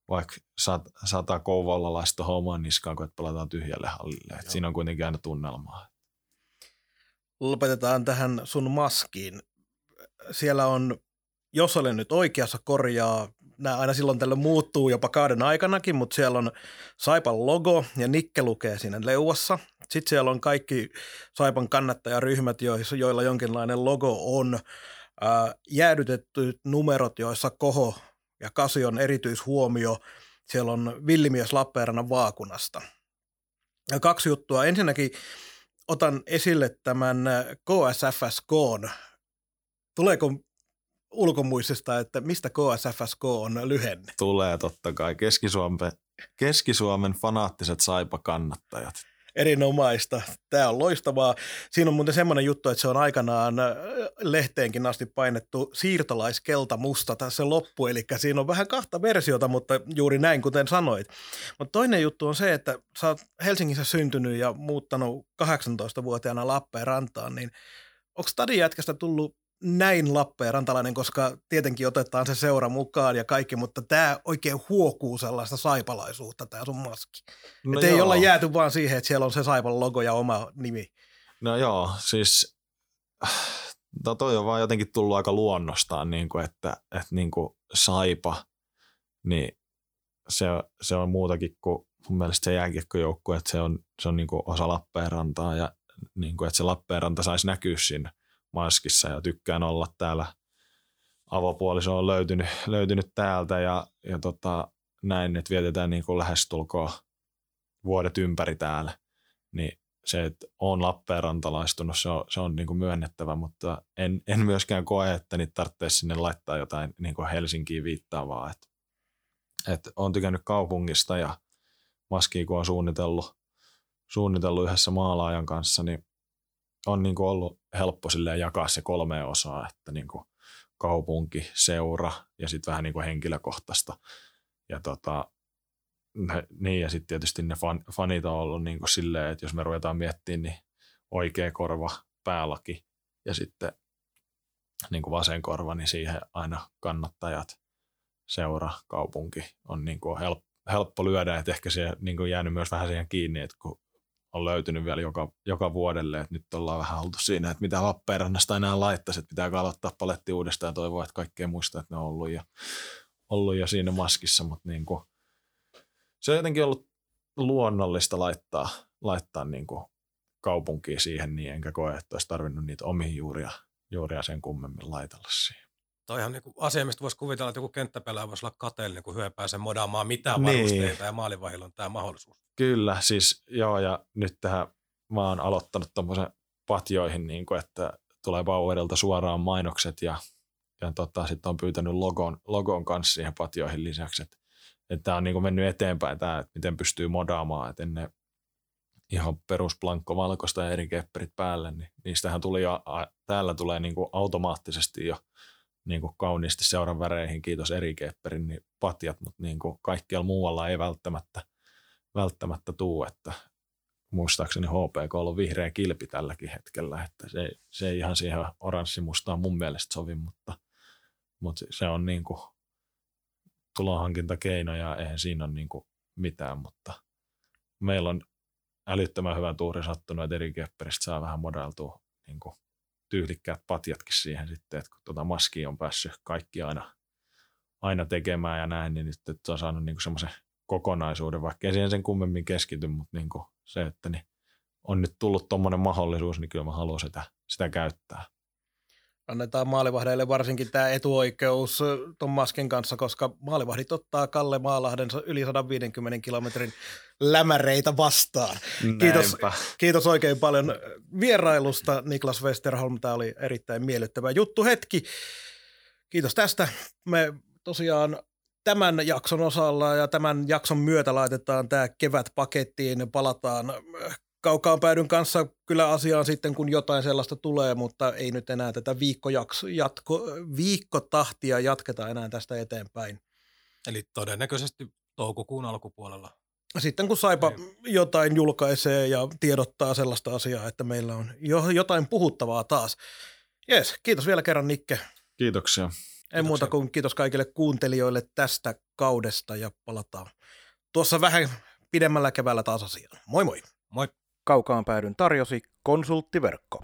vaikka sat, sata kouvolalaista hommaa niskaan, kun pelataan tyhjälle hallille. Et siinä on kuitenkin aina tunnelmaa.
Lopetetaan tähän sun maskiin. Siellä on, jos olen nyt oikeassa, korjaa nämä aina silloin tällöin muuttuu jopa kauden aikanakin, mutta siellä on Saipan logo ja Nikke lukee siinä leuassa. Sitten siellä on kaikki Saipan kannattajaryhmät, joilla jonkinlainen logo on. Ää, jäädytetty numerot, joissa Koho ja Kasi on erityishuomio. Siellä on Villimies Lappeenrannan vaakunasta. Ja kaksi juttua. Ensinnäkin otan esille tämän KSFSK. Tuleeko ulkomuistista, että mistä KSFSK on lyhenne?
Tulee totta kai. Keski-Suomen, Keski-Suomen fanaattiset saipa-kannattajat.
Erinomaista. Tämä on loistavaa. Siinä on muuten semmoinen juttu, että se on aikanaan äh, lehteenkin asti painettu siirtolaiskelta musta se loppu, eli siinä on vähän kahta versiota, mutta juuri näin kuten sanoit. Mutta toinen juttu on se, että sä oot Helsingissä syntynyt ja muuttanut 18-vuotiaana Lappeenrantaan, niin onko stadin jätkästä tullut näin Lappeenrantalainen, koska tietenkin otetaan se seura mukaan ja kaikki, mutta tämä oikein huokuu sellaista saipalaisuutta, tämä sun maski. No ei olla jääty vaan siihen, että siellä on se Saipan logo ja oma nimi.
No joo, siis no toi on vaan jotenkin tullut aika luonnostaan, niin kuin, että, että niin kuin Saipa, niin se, se on muutakin kuin mun mielestä se jääkiekkojoukkue, että se on, se on niin kuin osa Lappeenrantaa ja niin kuin, että se Lappeenranta saisi näkyä siinä maskissa ja tykkään olla täällä. Avopuoliso on löytynyt, löytynyt täältä ja, ja tota, näin, että vietetään niin kuin lähestulkoon vuodet ympäri täällä. Niin se, että on Lappeenrantalaistunut, se on, se on niin kuin myönnettävä, mutta en, en myöskään koe, että niitä tarvitsisi sinne laittaa jotain niin kuin Helsinkiin viittaavaa. Että, että on tykännyt kaupungista ja maskiin kun on suunnitellut, suunnitellut yhdessä maalaajan kanssa, niin on niin kuin ollut helppo jakaa se kolme osaa, että niin kuin kaupunki, seura ja sitten vähän niin kuin henkilökohtaista. Ja tota, niin ja sitten tietysti ne fan, fanit on ollut niin kuin silleen, että jos me ruvetaan miettimään, niin oikea korva, päälaki ja sitten niin kuin vasen korva, niin siihen aina kannattajat, seura, kaupunki on niin kuin helppo, helppo lyödä, että ehkä se niin kuin jäänyt myös vähän siihen kiinni, että kun on löytynyt vielä joka, joka vuodelle, että nyt ollaan vähän oltu siinä, että mitä Lappeenrannasta enää laittaisi, että pitää aloittaa paletti uudestaan ja toivoa, että kaikkea muistaa, että ne on ollut jo, ollut jo siinä maskissa, mutta niin kuin, se on jotenkin ollut luonnollista laittaa, laittaa niin kuin kaupunkiin siihen niin, enkä koe, että olisi tarvinnut niitä omia juuria, juuria sen kummemmin laitella siihen.
Toihan niin asia, mistä voisi kuvitella, että joku kenttäpelaaja voisi olla kateellinen, kun hyö pääsee modaamaan mitään niin. varusteita ja maalivahilla on tämä mahdollisuus.
Kyllä, siis joo, ja nyt tähän mä oon aloittanut tuommoisen patjoihin, niin kuin, että tulee Bauerilta suoraan mainokset ja, ja tota, sitten on pyytänyt logon, logon kanssa siihen patjoihin lisäksi, että, että tämä on niin kuin mennyt eteenpäin tämä, että miten pystyy modaamaan, että ennen ihan perusplankko valkoista ja eri kepperit päälle, niin niistähän tuli jo, täällä tulee niin kuin automaattisesti jo niin kuin kauniisti seuran väreihin, kiitos eri kepperin, niin patjat, mutta niin kuin kaikkialla muualla ei välttämättä – välttämättä tuu, että muistaakseni HPK on vihreä kilpi tälläkin hetkellä, että se, se ei ihan siihen oranssimustaan mun mielestä sovi, mutta, mutta se on niin kuin tulonhankintakeino ja eihän siinä ole niin kuin mitään, mutta meillä on älyttömän hyvä tuuri sattunut, että eri kepperistä saa vähän modeltua niin kuin tyylikkäät patjatkin siihen sitten, että kun tuota maskia on päässyt kaikki aina, aina tekemään ja näin, niin nyt että on saanut niin semmoisen kokonaisuuden, vaikka ei siihen sen kummemmin keskity, mutta niin kuin se, että niin on nyt tullut tuommoinen mahdollisuus, niin kyllä mä haluan sitä, sitä käyttää
annetaan maalivahdeille varsinkin tämä etuoikeus tuon Masken kanssa, koska maalivahdit ottaa Kalle Maalahden yli 150 kilometrin lämäreitä vastaan. Kiitos, kiitos oikein paljon vierailusta Niklas Westerholm. Tämä oli erittäin miellyttävä juttu hetki. Kiitos tästä. Me tosiaan tämän jakson osalla ja tämän jakson myötä laitetaan tämä kevät pakettiin. Palataan kaukaan päädyn kanssa kyllä asiaan sitten, kun jotain sellaista tulee, mutta ei nyt enää tätä viikkojakso, jatko, viikkotahtia jatketa enää tästä eteenpäin.
Eli todennäköisesti toukokuun alkupuolella.
Sitten kun Saipa ei. jotain julkaisee ja tiedottaa sellaista asiaa, että meillä on jo, jotain puhuttavaa taas. Jees, kiitos vielä kerran Nikke.
Kiitoksia.
En Kiitoksia. muuta kuin kiitos kaikille kuuntelijoille tästä kaudesta ja palataan tuossa vähän pidemmällä keväällä taas asiaan. Moi moi.
Moi.
Kaukaan päädyn tarjosi konsulttiverkko.